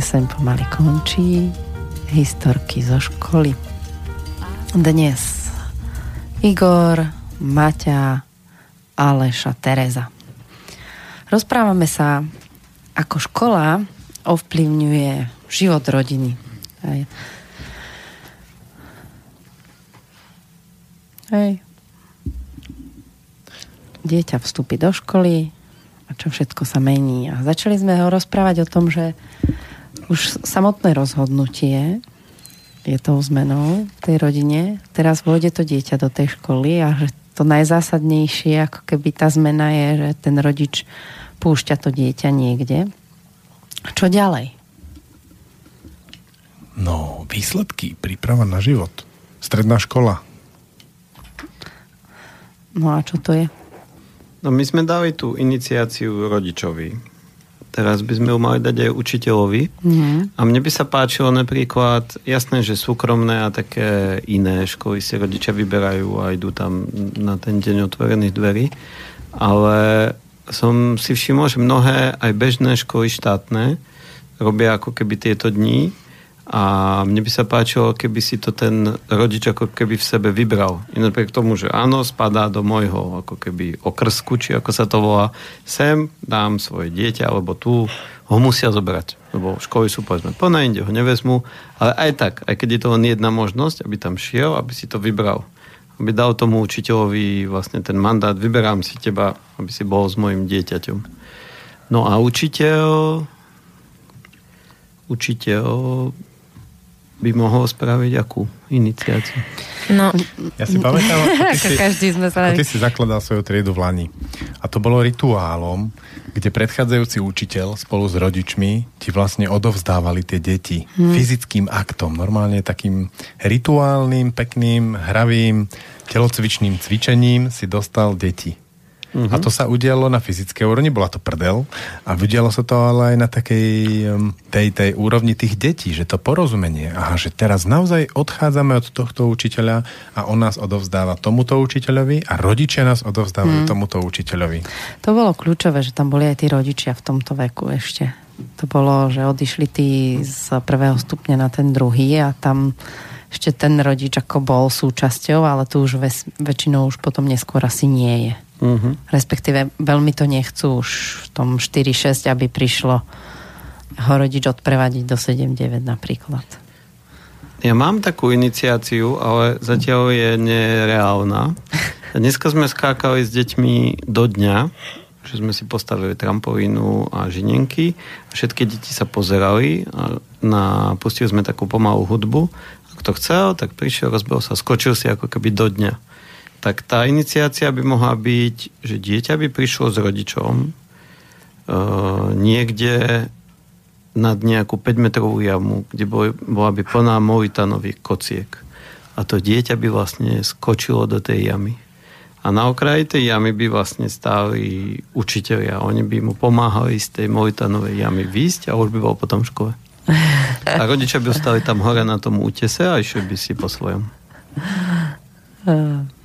Pieseň pomaly končí. Historky zo školy. Dnes Igor, Maťa, Aleša, Tereza. Rozprávame sa, ako škola ovplyvňuje život rodiny. Hej. Hej. Dieťa vstúpi do školy, a čo všetko sa mení. A začali sme ho rozprávať o tom, že už samotné rozhodnutie je tou zmenou v tej rodine. Teraz vôjde to dieťa do tej školy a že to najzásadnejšie, ako keby tá zmena je, že ten rodič púšťa to dieťa niekde. Čo ďalej? No, výsledky, príprava na život. Stredná škola. No a čo to je? No my sme dali tú iniciáciu rodičovi. Teraz by sme ju mali dať aj učiteľovi. Mm. A mne by sa páčilo napríklad, jasné, že súkromné a také iné školy si rodičia vyberajú a idú tam na ten deň otvorených dverí. Ale som si všimol, že mnohé aj bežné školy štátne robia ako keby tieto dní a mne by sa páčilo, keby si to ten rodič ako keby v sebe vybral. I napriek tomu, že áno, spadá do môjho ako keby okrsku, či ako sa to volá, sem dám svoje dieťa, alebo tu ho musia zobrať. Lebo školy sú povedzme plné, inde ho nevezmu. Ale aj tak, aj keď je to len jedna možnosť, aby tam šiel, aby si to vybral. Aby dal tomu učiteľovi vlastne ten mandát, vyberám si teba, aby si bol s mojim dieťaťom. No a učiteľ učiteľ by mohol spraviť akú iniciáciu? No, Ja si pamätám, ako ty si, každý sme ako ty si zakladal svoju triedu v Lani. A to bolo rituálom, kde predchádzajúci učiteľ spolu s rodičmi ti vlastne odovzdávali tie deti hmm. fyzickým aktom, normálne takým rituálnym, pekným, hravým, telocvičným cvičením si dostal deti. Uh-huh. A to sa udialo na fyzickej úrovni, bola to prdel a udialo sa to ale aj na takej tej, tej úrovni tých detí, že to porozumenie, aha, že teraz naozaj odchádzame od tohto učiteľa a on nás odovzdáva tomuto učiteľovi a rodičia nás odovzdávajú Hmm. tomuto učiteľovi. To bolo kľúčové, že tam boli aj tí rodičia v tomto veku ešte. To bolo, že odišli tí z prvého stupňa na ten druhý a tam ešte ten rodič ako bol súčasťou, ale tu už väčšinou už potom neskôr asi nie je. Uh-huh. Respektíve veľmi to nechcú už v tom 4-6, aby prišlo ho rodič odprevadiť do 7-9 napríklad. Ja mám takú iniciáciu, ale zatiaľ je nereálna. Dneska sme skákali s deťmi do dňa, že sme si postavili trampolínu a žinenky. Všetky deti sa pozerali a na, pustili sme takú pomalú hudbu. A kto chcel, tak prišiel, rozbil sa, skočil si ako keby do dňa. Tak tá iniciácia by mohla byť, že dieťa by prišlo s rodičom e, niekde nad nejakú 5-metrovú jamu, kde bol, bola by plná molitanových kociek. A to dieťa by vlastne skočilo do tej jamy. A na okraji tej jamy by vlastne stáli učiteľia. Oni by mu pomáhali z tej molitanovej jamy výjsť a už by bol potom v škole. A rodičia by ostali tam hore na tom útese a išli by si po svojom.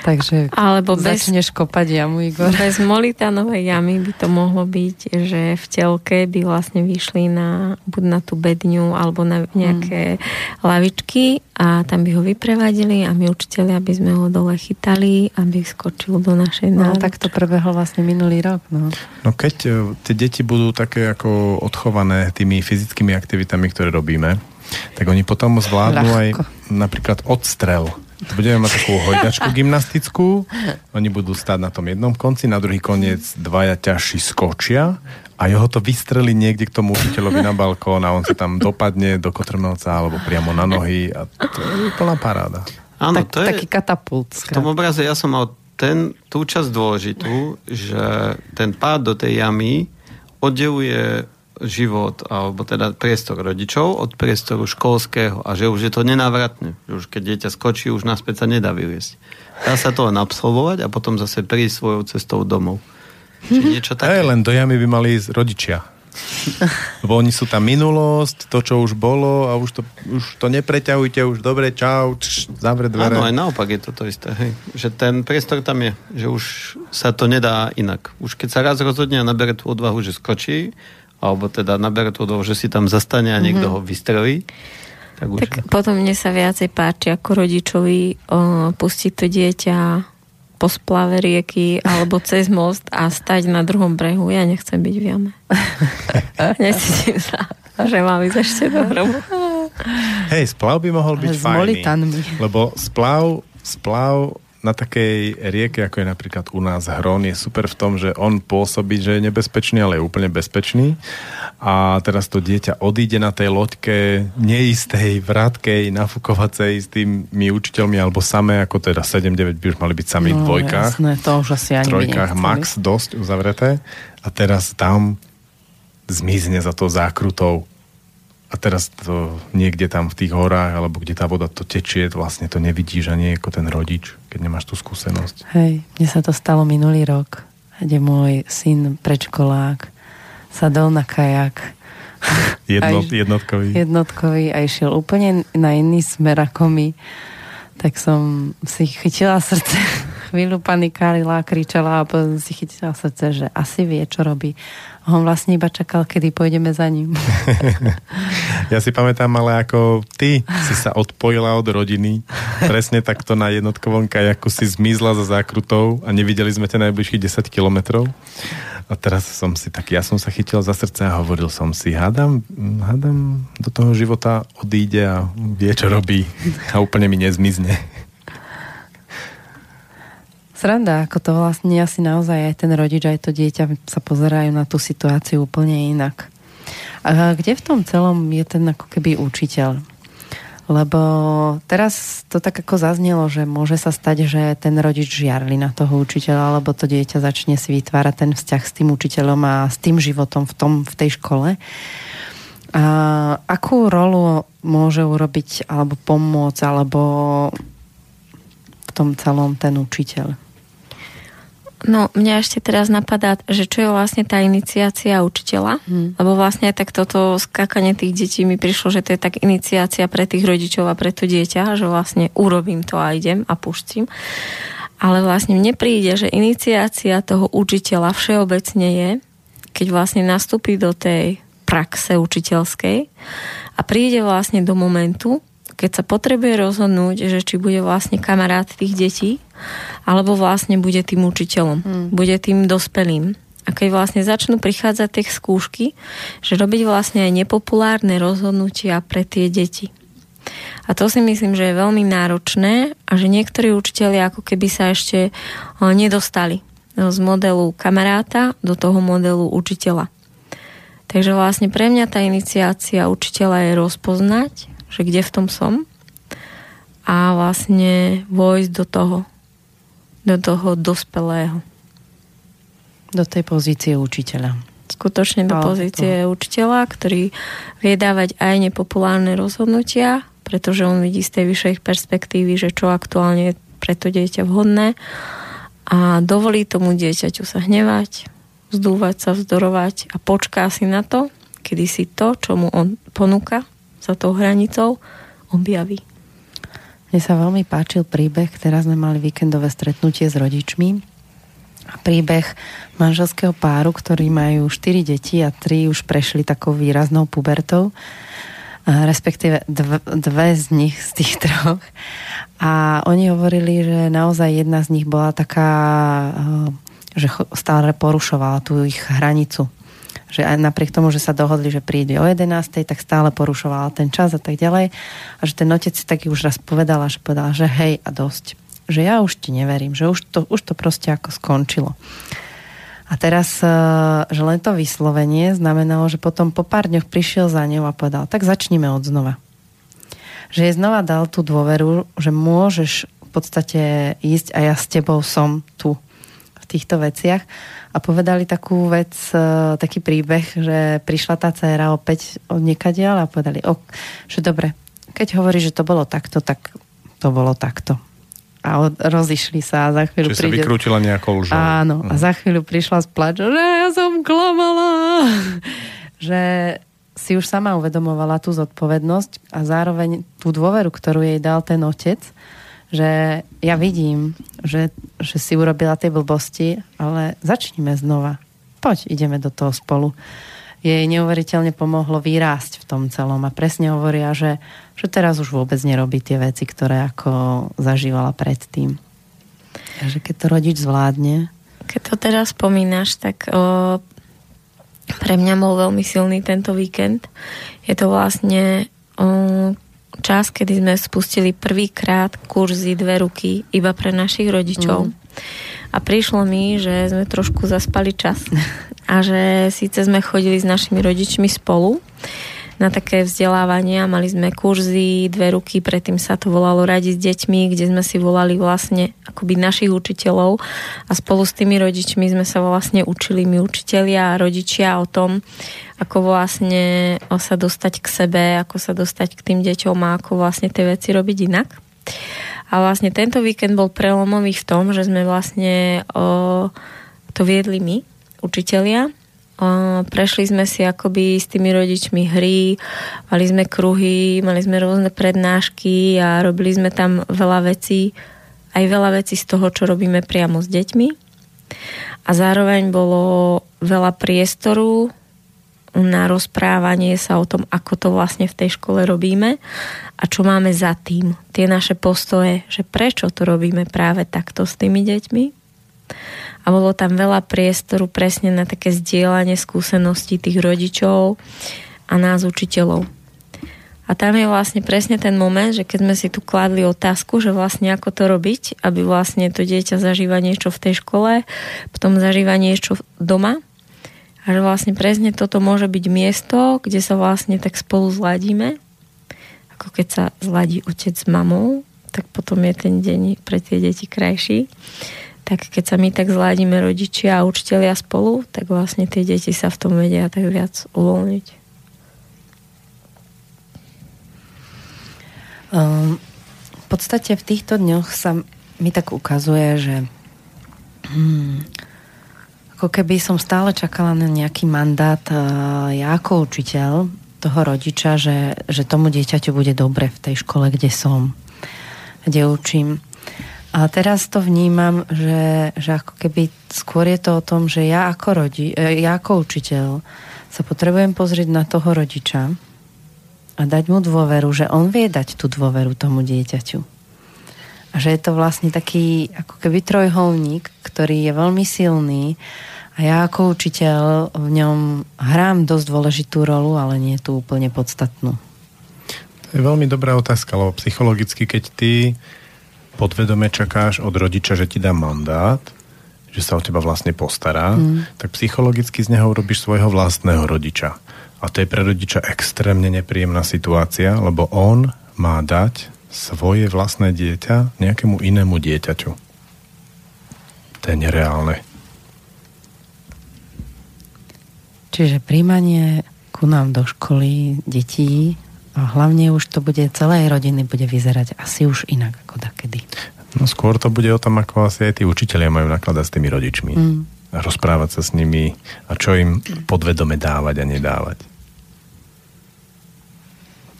Takže Alebo bez- začneš kopať jamu, Igor. bez molitanovej jamy by to mohlo byť, že v telke by vlastne vyšli na, buď na tú bedňu alebo na nejaké lavičky a tam by ho vyprevadili a my učiteľia by sme ho dole chytali, aby skočil do našej No, náruče. tak to prebehlo vlastne minulý rok. No. No keď e, tie deti budú také ako odchované tými fyzickými aktivitami, ktoré robíme, tak oni potom zvládnu aj Ľahko. napríklad odstrel. Budeme mať takú hojdačku gymnastickú, oni budú stáť na tom jednom konci, na druhý koniec dvaja ťažší skočia a jeho to vystrelí niekde k tomu učiteľovi na balkón a on sa tam dopadne do kotrmelca alebo priamo na nohy a to je plná paráda. Áno, tak, to je... taký katapult. V tom obraze ja som mal ten, tú časť dôležitú, že ten pád do tej jamy oddeluje život, alebo teda priestor rodičov od priestoru školského a že už je to nenávratné. Už keď dieťa skočí, už naspäť sa nedá vyviesť. Dá sa to len absolvovať a potom zase prísť svojou cestou domov. Čiže niečo Aj také. len do jamy by mali ísť rodičia. Lebo oni sú tam minulosť, to, čo už bolo a už to, už to nepreťahujte, už dobre, čau, čš, zavre dvere. Áno, aj naopak je to to isté. Hej. Že ten priestor tam je. Že už sa to nedá inak. Už keď sa raz rozhodne a nabere tú odvahu, že skočí, alebo teda naberú to do, že si tam zastane a niekto Mhm. ho vystrelí, tak už... Tak potom mne sa viacej páči ako rodičovi o, pustiť to dieťa po splave rieky alebo cez most a stať na druhom brehu. Ja nechcem byť v jame. Necítim sa, že mám ísť ešte do hrobu. Hej, splav by mohol byť S fajný. molitanmi. Lebo splav, splav na takej rieke, ako je napríklad u nás Hron, je super v tom, že on pôsobí, že je nebezpečný, ale je úplne bezpečný. A teraz to dieťa odíde na tej loďke neistej, vrátkej, nafukovacej s tými učiteľmi, alebo samé, ako teda 7-9 by už mali byť sami v dvojkách. No, Jasné, to už asi ani trojkách max dosť uzavreté a teraz tam zmizne za tou zákrutou a teraz to niekde tam v tých horách alebo kde tá voda to tečie, vlastne to nevidíš ani ako ten rodič, keď nemáš tú skúsenosť. Hej, mne sa to stalo minulý rok, kde môj syn predškolák sadol na kajak Jedno, Aj- jednotkový. jednotkový a išiel úplne na iný smer ako my. Tak som si chytila srdce, chvíľu panikárila, kričala a potom si chytila srdce, že asi vie, čo robí. On vlastne iba čakal, kedy pôjdeme za ním. Ja si pamätám, ale ako ty si sa odpojila od rodiny, presne takto na jednotkovom kajaku si zmizla za zákrutou a nevideli sme ťa najbližších 10 kilometrov. A teraz som si tak, ja som sa chytil za srdce a hovoril som si, hádam, hádam do toho života odíde a vie, čo robí a úplne mi nezmizne. Sranda, ako to vlastne asi naozaj aj ten rodič, aj to dieťa sa pozerajú na tú situáciu úplne inak. A kde v tom celom je ten ako keby učiteľ? Lebo teraz to tak ako zaznelo, že môže sa stať, že ten rodič žiarli na toho učiteľa, alebo to dieťa začne si vytvárať ten vzťah s tým učiteľom a s tým životom v, tom, v tej škole. A akú rolu môže urobiť alebo pomôcť, alebo v tom celom ten učiteľ? No, mňa ešte teraz napadá, že čo je vlastne tá iniciácia učiteľa, Hmm. lebo vlastne aj tak toto skákanie tých detí mi prišlo, že to je tak iniciácia pre tých rodičov a pre to dieťa, že vlastne urobím to a idem a puštím. Ale vlastne mne príde, že iniciácia toho učiteľa všeobecne je, keď vlastne nastúpi do tej praxe učiteľskej a príde vlastne do momentu, keď sa potrebuje rozhodnúť, že či bude vlastne kamarát tých detí, alebo vlastne bude tým učiteľom, hmm. bude tým dospelým. A keď vlastne začnú prichádzať tie skúšky, že robiť vlastne aj nepopulárne rozhodnutia pre tie deti. A to si myslím, že je veľmi náročné a že niektorí učiteľi ako keby sa ešte o, nedostali z modelu kamaráta do toho modelu učiteľa. Takže vlastne pre mňa tá iniciácia učiteľa je rozpoznať, že kde v tom som a vlastne vojsť do toho, do toho dospelého. Do tej pozície učiteľa. Skutočne do pozície učiteľa, ktorý vie dávať aj nepopulárne rozhodnutia, pretože on vidí z tej vyššej perspektívy, že čo aktuálne je pre to dieťa vhodné a dovolí tomu dieťaťu sa hnevať, vzdúvať sa, vzdorovať a počká si na to, kedy si to, čo mu on ponúka za tou hranicou, objaví. Mne sa veľmi páčil príbeh, teraz sme mali víkendové stretnutie s rodičmi. Príbeh manželského páru, ktorí majú 4 deti a 3 už prešli takou výraznou pubertou. Respektíve dv, dve z nich, z tých troch. A oni hovorili, že naozaj jedna z nich bola taká, eh, že stále porušovala tú ich hranicu že aj napriek tomu, že sa dohodli, že príde o 11, tak stále porušovala ten čas a tak ďalej. A že ten otec si taký už raz povedala, že povedala, že hej a dosť. Že ja už ti neverím, že už to, už to proste ako skončilo. A teraz, eh, že len to vyslovenie znamenalo, že potom po pár dňoch prišiel za ňou a povedal, tak začníme od znova. Že jej znova dal tú dôveru, že môžeš v podstate ísť a ja s tebou som tu týchto veciach a povedali takú vec, e, taký príbeh, že prišla tá dcéra opäť od niekadiaľ a povedali, o, že dobre, keď hovorí, že to bolo takto, tak to bolo takto. A od, rozišli sa a za chvíľu Čiže sa príde... vykrútila nejakou lžou. Áno, a za chvíľu prišla s plačom, že ja som klamala. že si už sama uvedomovala tú zodpovednosť a zároveň tú dôveru, ktorú jej dal ten otec, že ja vidím, že, že si urobila tie blbosti, ale začnime znova. Poď, ideme do toho spolu. jej neuveriteľne pomohlo vyrásť v tom celom a presne hovoria, že, že teraz už vôbec nerobí tie veci, ktoré ako zažívala predtým. Takže keď to rodič zvládne. Keď to teraz spomínaš, tak o, pre mňa bol veľmi silný tento víkend. Je to vlastne o, čas, kedy sme spustili prvýkrát kurzy dve ruky iba pre našich rodičov. Mm. A prišlo mi, že sme trošku zaspali čas a že síce sme chodili s našimi rodičmi spolu na také vzdelávania, mali sme kurzy, dve ruky, predtým sa to volalo Radi s deťmi, kde sme si volali vlastne akoby našich učiteľov a spolu s tými rodičmi sme sa vlastne učili my učitelia a rodičia o tom, ako vlastne sa dostať k sebe, ako sa dostať k tým deťom a ako vlastne tie veci robiť inak. A vlastne tento víkend bol prelomový v tom, že sme vlastne o, to viedli my, učitelia. O, prešli sme si akoby s tými rodičmi hry, mali sme kruhy, mali sme rôzne prednášky a robili sme tam veľa vecí, aj veľa vecí z toho, čo robíme priamo s deťmi. A zároveň bolo veľa priestoru na rozprávanie sa o tom, ako to vlastne v tej škole robíme a čo máme za tým. Tie naše postoje, že prečo to robíme práve takto s tými deťmi. A bolo tam veľa priestoru presne na také zdieľanie skúseností tých rodičov a nás učiteľov. A tam je vlastne presne ten moment, že keď sme si tu kladli otázku, že vlastne ako to robiť, aby vlastne to dieťa zažíva niečo v tej škole, potom zažíva niečo doma, a že vlastne presne toto môže byť miesto, kde sa vlastne tak spolu zladíme. Ako keď sa zladí otec s mamou, tak potom je ten deň pre tie deti krajší. Tak keď sa my tak zladíme rodičia a učiteľia spolu, tak vlastne tie deti sa v tom vedia tak viac uvoľniť. Um, v podstate v týchto dňoch sa mi tak ukazuje, že hmm, ako keby som stále čakala na nejaký mandát ja ako učiteľ toho rodiča, že, že tomu dieťaťu bude dobre v tej škole, kde som, kde učím. A teraz to vnímam, že, že ako keby skôr je to o tom, že ja ako, rodi, e, ja ako učiteľ sa potrebujem pozrieť na toho rodiča a dať mu dôveru, že on vie dať tú dôveru tomu dieťaťu. A že je to vlastne taký ako keby trojholník, ktorý je veľmi silný a ja ako učiteľ v ňom hrám dosť dôležitú rolu, ale nie tu úplne podstatnú. To je veľmi dobrá otázka, lebo psychologicky, keď ty podvedome čakáš od rodiča, že ti dá mandát, že sa o teba vlastne postará, mm. tak psychologicky z neho urobíš svojho vlastného rodiča. A to je pre rodiča extrémne nepríjemná situácia, lebo on má dať svoje vlastné dieťa nejakému inému dieťaťu. To je nereálne. Čiže príjmanie ku nám do školy detí a hlavne už to bude celej rodiny bude vyzerať asi už inak ako takedy. No skôr to bude o tom, ako asi aj tí učiteľia majú nakladať s tými rodičmi. Mm. A rozprávať sa s nimi a čo im podvedome dávať a nedávať.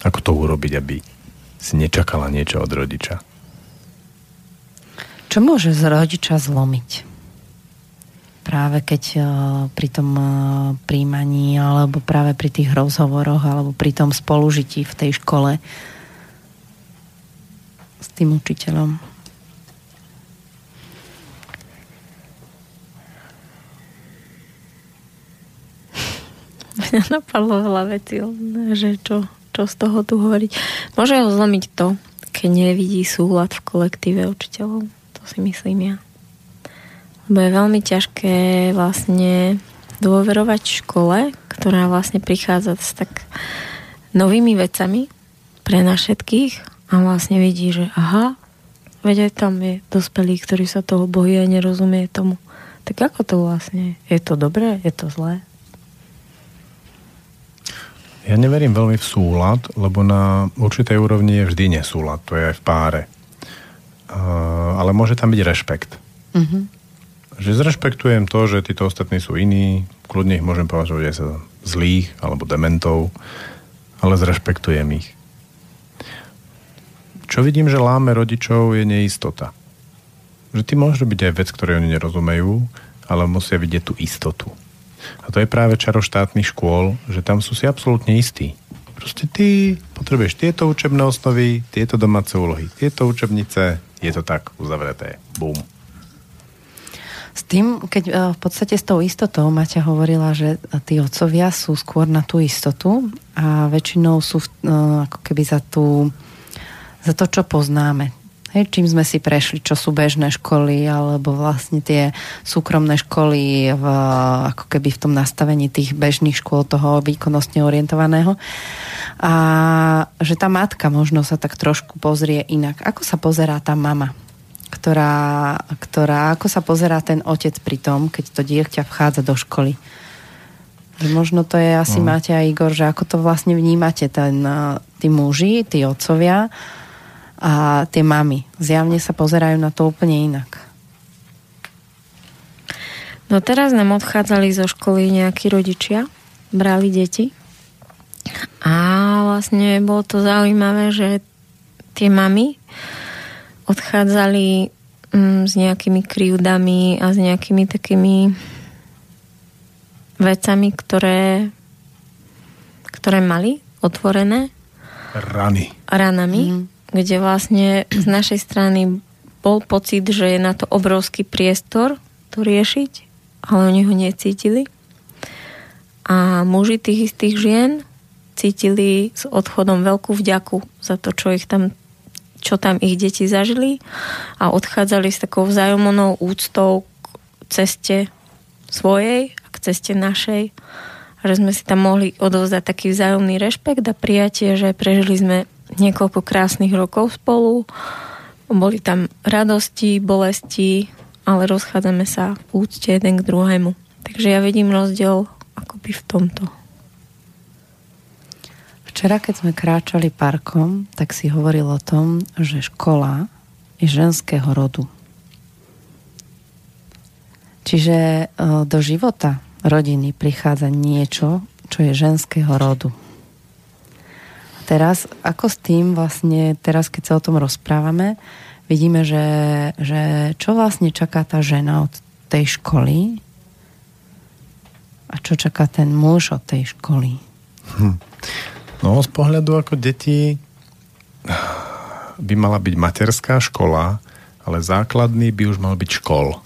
Ako to urobiť, aby si nečakala niečo od rodiča? Čo môže z rodiča zlomiť? práve keď uh, pri tom uh, príjmaní alebo práve pri tých rozhovoroch alebo pri tom spolužití v tej škole s tým učiteľom. Mňa napadlo veľa vecí, že čo, čo z toho tu hovoriť. Môže ho zlomiť to, keď nevidí súlad v kolektíve učiteľov. To si myslím ja. Lebo je veľmi ťažké vlastne dôverovať škole, ktorá vlastne prichádza s tak novými vecami pre nás všetkých a vlastne vidí, že aha, veď aj tam je dospelý, ktorý sa toho bojí a nerozumie tomu. Tak ako to vlastne? Je to dobré? Je to zlé? Ja neverím veľmi v súlad, lebo na určitej úrovni je vždy nesúlad. To je aj v páre. Uh, ale môže tam byť rešpekt. Uh-huh že zrešpektujem to, že títo ostatní sú iní, kľudne ich môžem považovať aj za zlých alebo dementov, ale zrešpektujem ich. Čo vidím, že láme rodičov, je neistota. Že ty môžeš byť aj vec, ktoré oni nerozumejú, ale musia vidieť tú istotu. A to je práve čaro štátnych škôl, že tam sú si absolútne istí. Proste ty potrebuješ tieto učebné osnovy, tieto domáce úlohy, tieto učebnice, je to tak uzavreté. Bum. S tým, keď e, v podstate s tou istotou Maťa hovorila, že tí otcovia sú skôr na tú istotu a väčšinou sú e, ako keby za tú za to, čo poznáme. Hej, čím sme si prešli, čo sú bežné školy, alebo vlastne tie súkromné školy v, ako keby v tom nastavení tých bežných škôl toho výkonnostne orientovaného. A že tá matka možno sa tak trošku pozrie inak. Ako sa pozerá tá mama? Ktorá, ktorá, ako sa pozerá ten otec pri tom, keď to dieťa vchádza do školy? Možno to je asi no. máte aj Igor, že ako to vlastne vnímate, ten, eh, tí muži, tí otcovia, a tie mamy. Zjavne sa pozerajú na to úplne inak. No teraz nám odchádzali zo školy nejakí rodičia, brali deti a vlastne bolo to zaujímavé, že tie mamy odchádzali mm, s nejakými krivdami a s nejakými takými vecami, ktoré, ktoré mali otvorené Rany. ranami, mm. Kde vlastne z našej strany bol pocit, že je na to obrovský priestor to riešiť, ale oni ho necítili. A muži tých istých žien cítili s odchodom veľkú vďaku za to, čo ich tam čo tam ich deti zažili a odchádzali s takou vzájomnou úctou k ceste svojej a k ceste našej a že sme si tam mohli odovzdať taký vzájomný rešpekt a prijatie, že prežili sme niekoľko krásnych rokov spolu. Boli tam radosti, bolesti, ale rozchádzame sa v úcte jeden k druhému. Takže ja vidím rozdiel akoby v tomto. Včera, keď sme kráčali parkom, tak si hovoril o tom, že škola je ženského rodu. Čiže e, do života rodiny prichádza niečo, čo je ženského rodu. Teraz, ako s tým vlastne, teraz keď sa o tom rozprávame, vidíme, že, že čo vlastne čaká tá žena od tej školy a čo čaká ten muž od tej školy. Hm. No z pohľadu ako deti by mala byť materská škola, ale základný by už mal byť škol.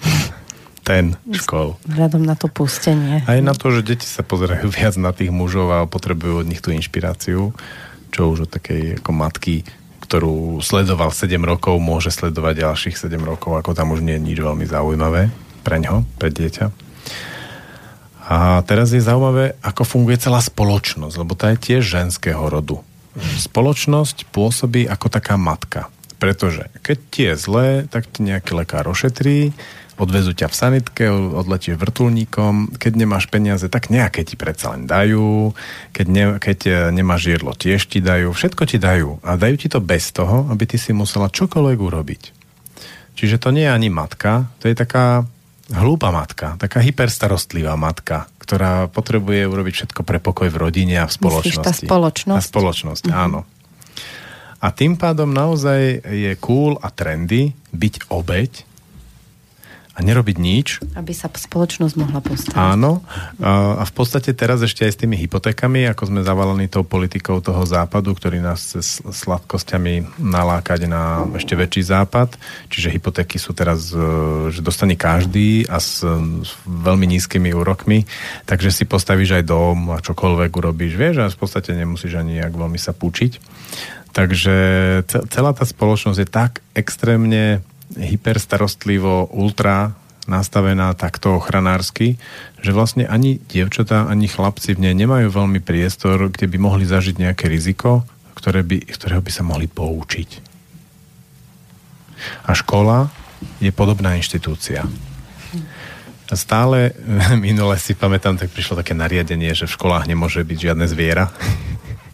Ten škol. Vzhľadom na to pustenie. Aj na to, že deti sa pozerajú viac na tých mužov a potrebujú od nich tú inšpiráciu, čo už od takej ako matky, ktorú sledoval 7 rokov, môže sledovať ďalších 7 rokov, ako tam už nie je nič veľmi zaujímavé pre ňo, pre dieťa. A teraz je zaujímavé, ako funguje celá spoločnosť, lebo tá je tiež ženského rodu. Spoločnosť pôsobí ako taká matka. Pretože keď ti je zlé, tak ti nejaký lekár ošetrí, odvezú ťa v sanitke, odletíš vrtulníkom, keď nemáš peniaze, tak nejaké ti predsa len dajú, keď, ne, keď e, nemáš jedlo, tiež ti dajú, všetko ti dajú. A dajú ti to bez toho, aby ty si musela čokoľvek urobiť. Čiže to nie je ani matka, to je taká hlúpa matka, taká hyperstarostlivá matka, ktorá potrebuje urobiť všetko pre pokoj v rodine a v spoločnosti. Myslíš, tá spoločnosť? Tá spoločnosť, mm-hmm. áno. A tým pádom naozaj je cool a trendy byť obeď a nerobiť nič. Aby sa spoločnosť mohla postaviť. Áno. A v podstate teraz ešte aj s tými hypotékami, ako sme zavalení tou politikou toho západu, ktorý nás s sladkosťami nalákať na ešte väčší západ. Čiže hypotéky sú teraz, e, že dostane každý a s, s veľmi nízkymi úrokmi. Takže si postavíš aj dom a čokoľvek urobíš. Vieš, a v podstate nemusíš ani jak veľmi sa púčiť. Takže celá tá spoločnosť je tak extrémne hyperstarostlivo, ultra nastavená takto ochranársky, že vlastne ani dievčatá, ani chlapci v nej nemajú veľmi priestor, kde by mohli zažiť nejaké riziko, ktoré by, ktorého by sa mohli poučiť. A škola je podobná inštitúcia. Stále, minule si pamätám, tak prišlo také nariadenie, že v školách nemôže byť žiadne zviera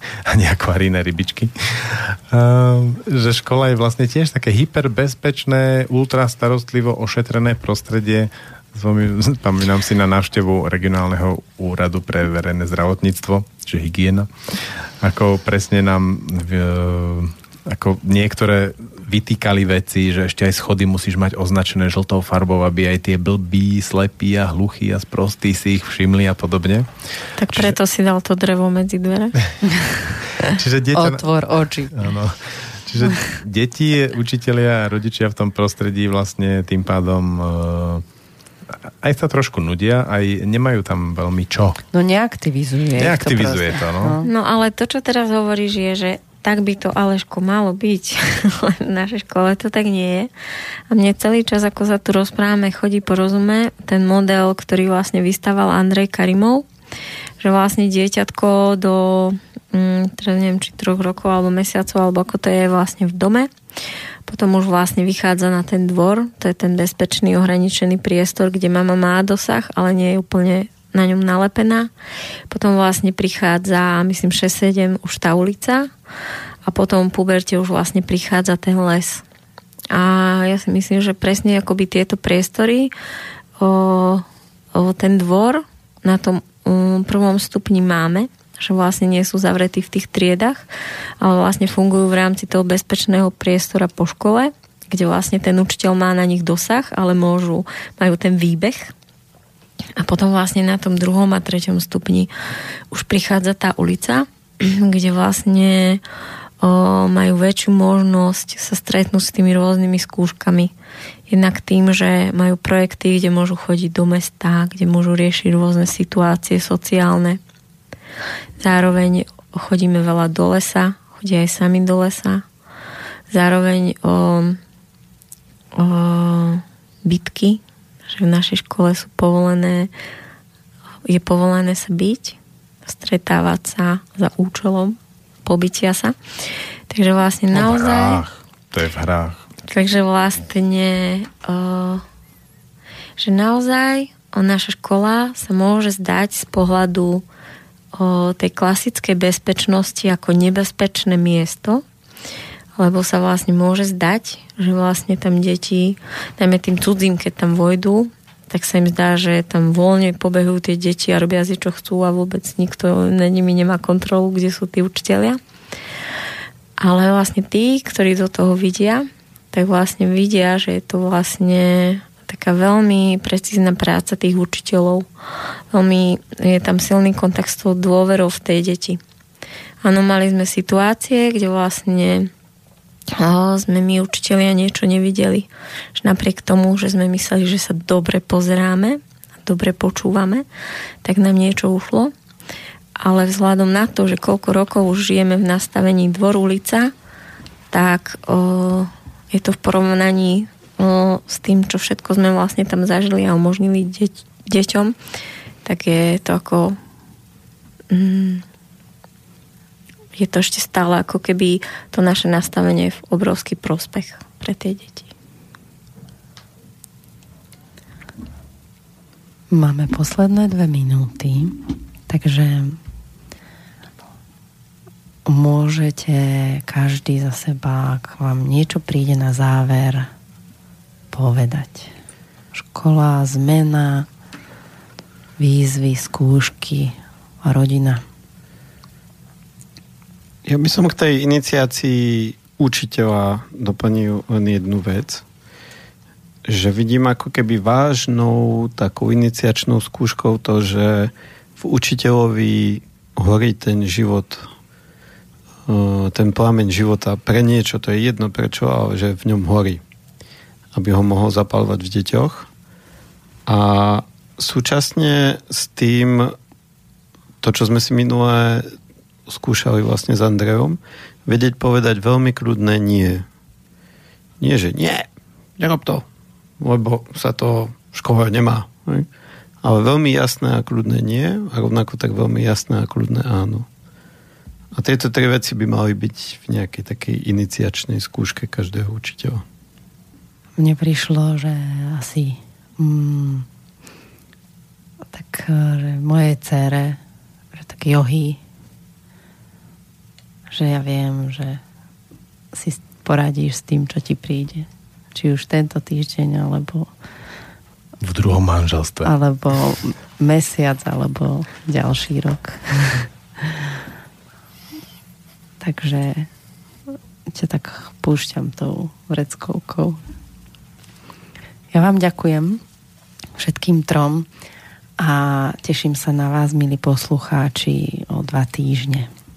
ani akvaríne rybičky. Um, že škola je vlastne tiež také hyperbezpečné, ultra starostlivo ošetrené prostredie. Spomínam si na návštevu regionálneho úradu pre verejné zdravotníctvo, čiže hygiena. Ako presne nám v, ako niektoré vytýkali veci, že ešte aj schody musíš mať označené žltou farbou, aby aj tie blbí, slepí a hluchí a sprostí si ich všimli a podobne. Tak preto Čiže... si dal to drevo medzi dvere. Čiže dieťa... Otvor oči. Áno. Čiže deti, učitelia a rodičia v tom prostredí vlastne tým pádom uh, aj sa trošku nudia, aj nemajú tam veľmi čo. No neaktivizuje. Neaktivizuje to, to no. no. No ale to, čo teraz hovoríš, je, že tak by to Aleško malo byť. v našej škole to tak nie je. A mne celý čas, ako sa tu rozprávame, chodí po rozume ten model, ktorý vlastne vystával Andrej Karimov, že vlastne dieťatko do mm, teraz neviem, či troch rokov alebo mesiacov, alebo ako to je vlastne v dome. Potom už vlastne vychádza na ten dvor, to je ten bezpečný ohraničený priestor, kde mama má dosah, ale nie je úplne na ňom nalepená. Potom vlastne prichádza, myslím, 6-7 už tá ulica a potom puberte už vlastne prichádza ten les. A ja si myslím, že presne akoby tieto priestory o, o ten dvor na tom um, prvom stupni máme, že vlastne nie sú zavretí v tých triedach, ale vlastne fungujú v rámci toho bezpečného priestora po škole, kde vlastne ten učiteľ má na nich dosah, ale môžu, majú ten výbeh a potom vlastne na tom druhom a treťom stupni už prichádza tá ulica, kde vlastne o, majú väčšiu možnosť sa stretnúť s tými rôznymi skúškami. Jednak tým, že majú projekty, kde môžu chodiť do mesta, kde môžu riešiť rôzne situácie sociálne. Zároveň chodíme veľa do lesa, chodia aj sami do lesa. Zároveň o, o bitky, že v našej škole sú povolené, je povolené sa byť, stretávať sa za účelom pobytia sa. Takže vlastne no, naozaj... V hrách. To je v hrách. Takže vlastne o, že naozaj o, naša škola sa môže zdať z pohľadu o, tej klasickej bezpečnosti ako nebezpečné miesto, lebo sa vlastne môže zdať, že vlastne tam deti, najmä tým cudzím, keď tam vojdu, tak sa im zdá, že tam voľne pobehujú tie deti a robia si, čo chcú a vôbec nikto na nimi nemá kontrolu, kde sú tí učiteľia. Ale vlastne tí, ktorí do toho vidia, tak vlastne vidia, že je to vlastne taká veľmi precízna práca tých učiteľov. Veľmi je tam silný kontakt s tou dôverou v tej deti. Áno, mali sme situácie, kde vlastne sme my učitelia niečo nevideli. Že napriek tomu, že sme mysleli, že sa dobre pozeráme a dobre počúvame, tak nám niečo ušlo. Ale vzhľadom na to, že koľko rokov už žijeme v nastavení dvor ulica, tak o, je to v porovnaní o, s tým, čo všetko sme vlastne tam zažili a umožnili deť, deťom, tak je to ako mm, je to ešte stále ako keby to naše nastavenie je v obrovský prospech pre tie deti. Máme posledné dve minúty, takže môžete každý za seba, ak vám niečo príde na záver, povedať. Škola, zmena, výzvy, skúšky a rodina. Ja by som k tej iniciácii učiteľa doplnil len jednu vec, že vidím ako keby vážnou takou iniciačnou skúškou to, že v učiteľovi horí ten život, e, ten plameň života pre niečo, to je jedno prečo, ale že v ňom horí. Aby ho mohol zapalovať v deťoch. A súčasne s tým to, čo sme si minulé skúšali vlastne s Andreom, vedieť povedať veľmi kľudné nie. Nie, že nie, nerob to, lebo sa to v škole nemá. Ne? Ale veľmi jasné a kľudné nie a rovnako tak veľmi jasné a kľudné áno. A tieto tri veci by mali byť v nejakej takej iniciačnej skúške každého učiteľa. Mne prišlo, že asi mm, tak že mojej cére, že tak johy že ja viem, že si poradíš s tým, čo ti príde. Či už tento týždeň, alebo v druhom manželstve. Alebo mesiac, alebo ďalší rok. Takže ťa tak púšťam tou vreckovkou. Ja vám ďakujem všetkým trom a teším sa na vás, milí poslucháči, o dva týždne.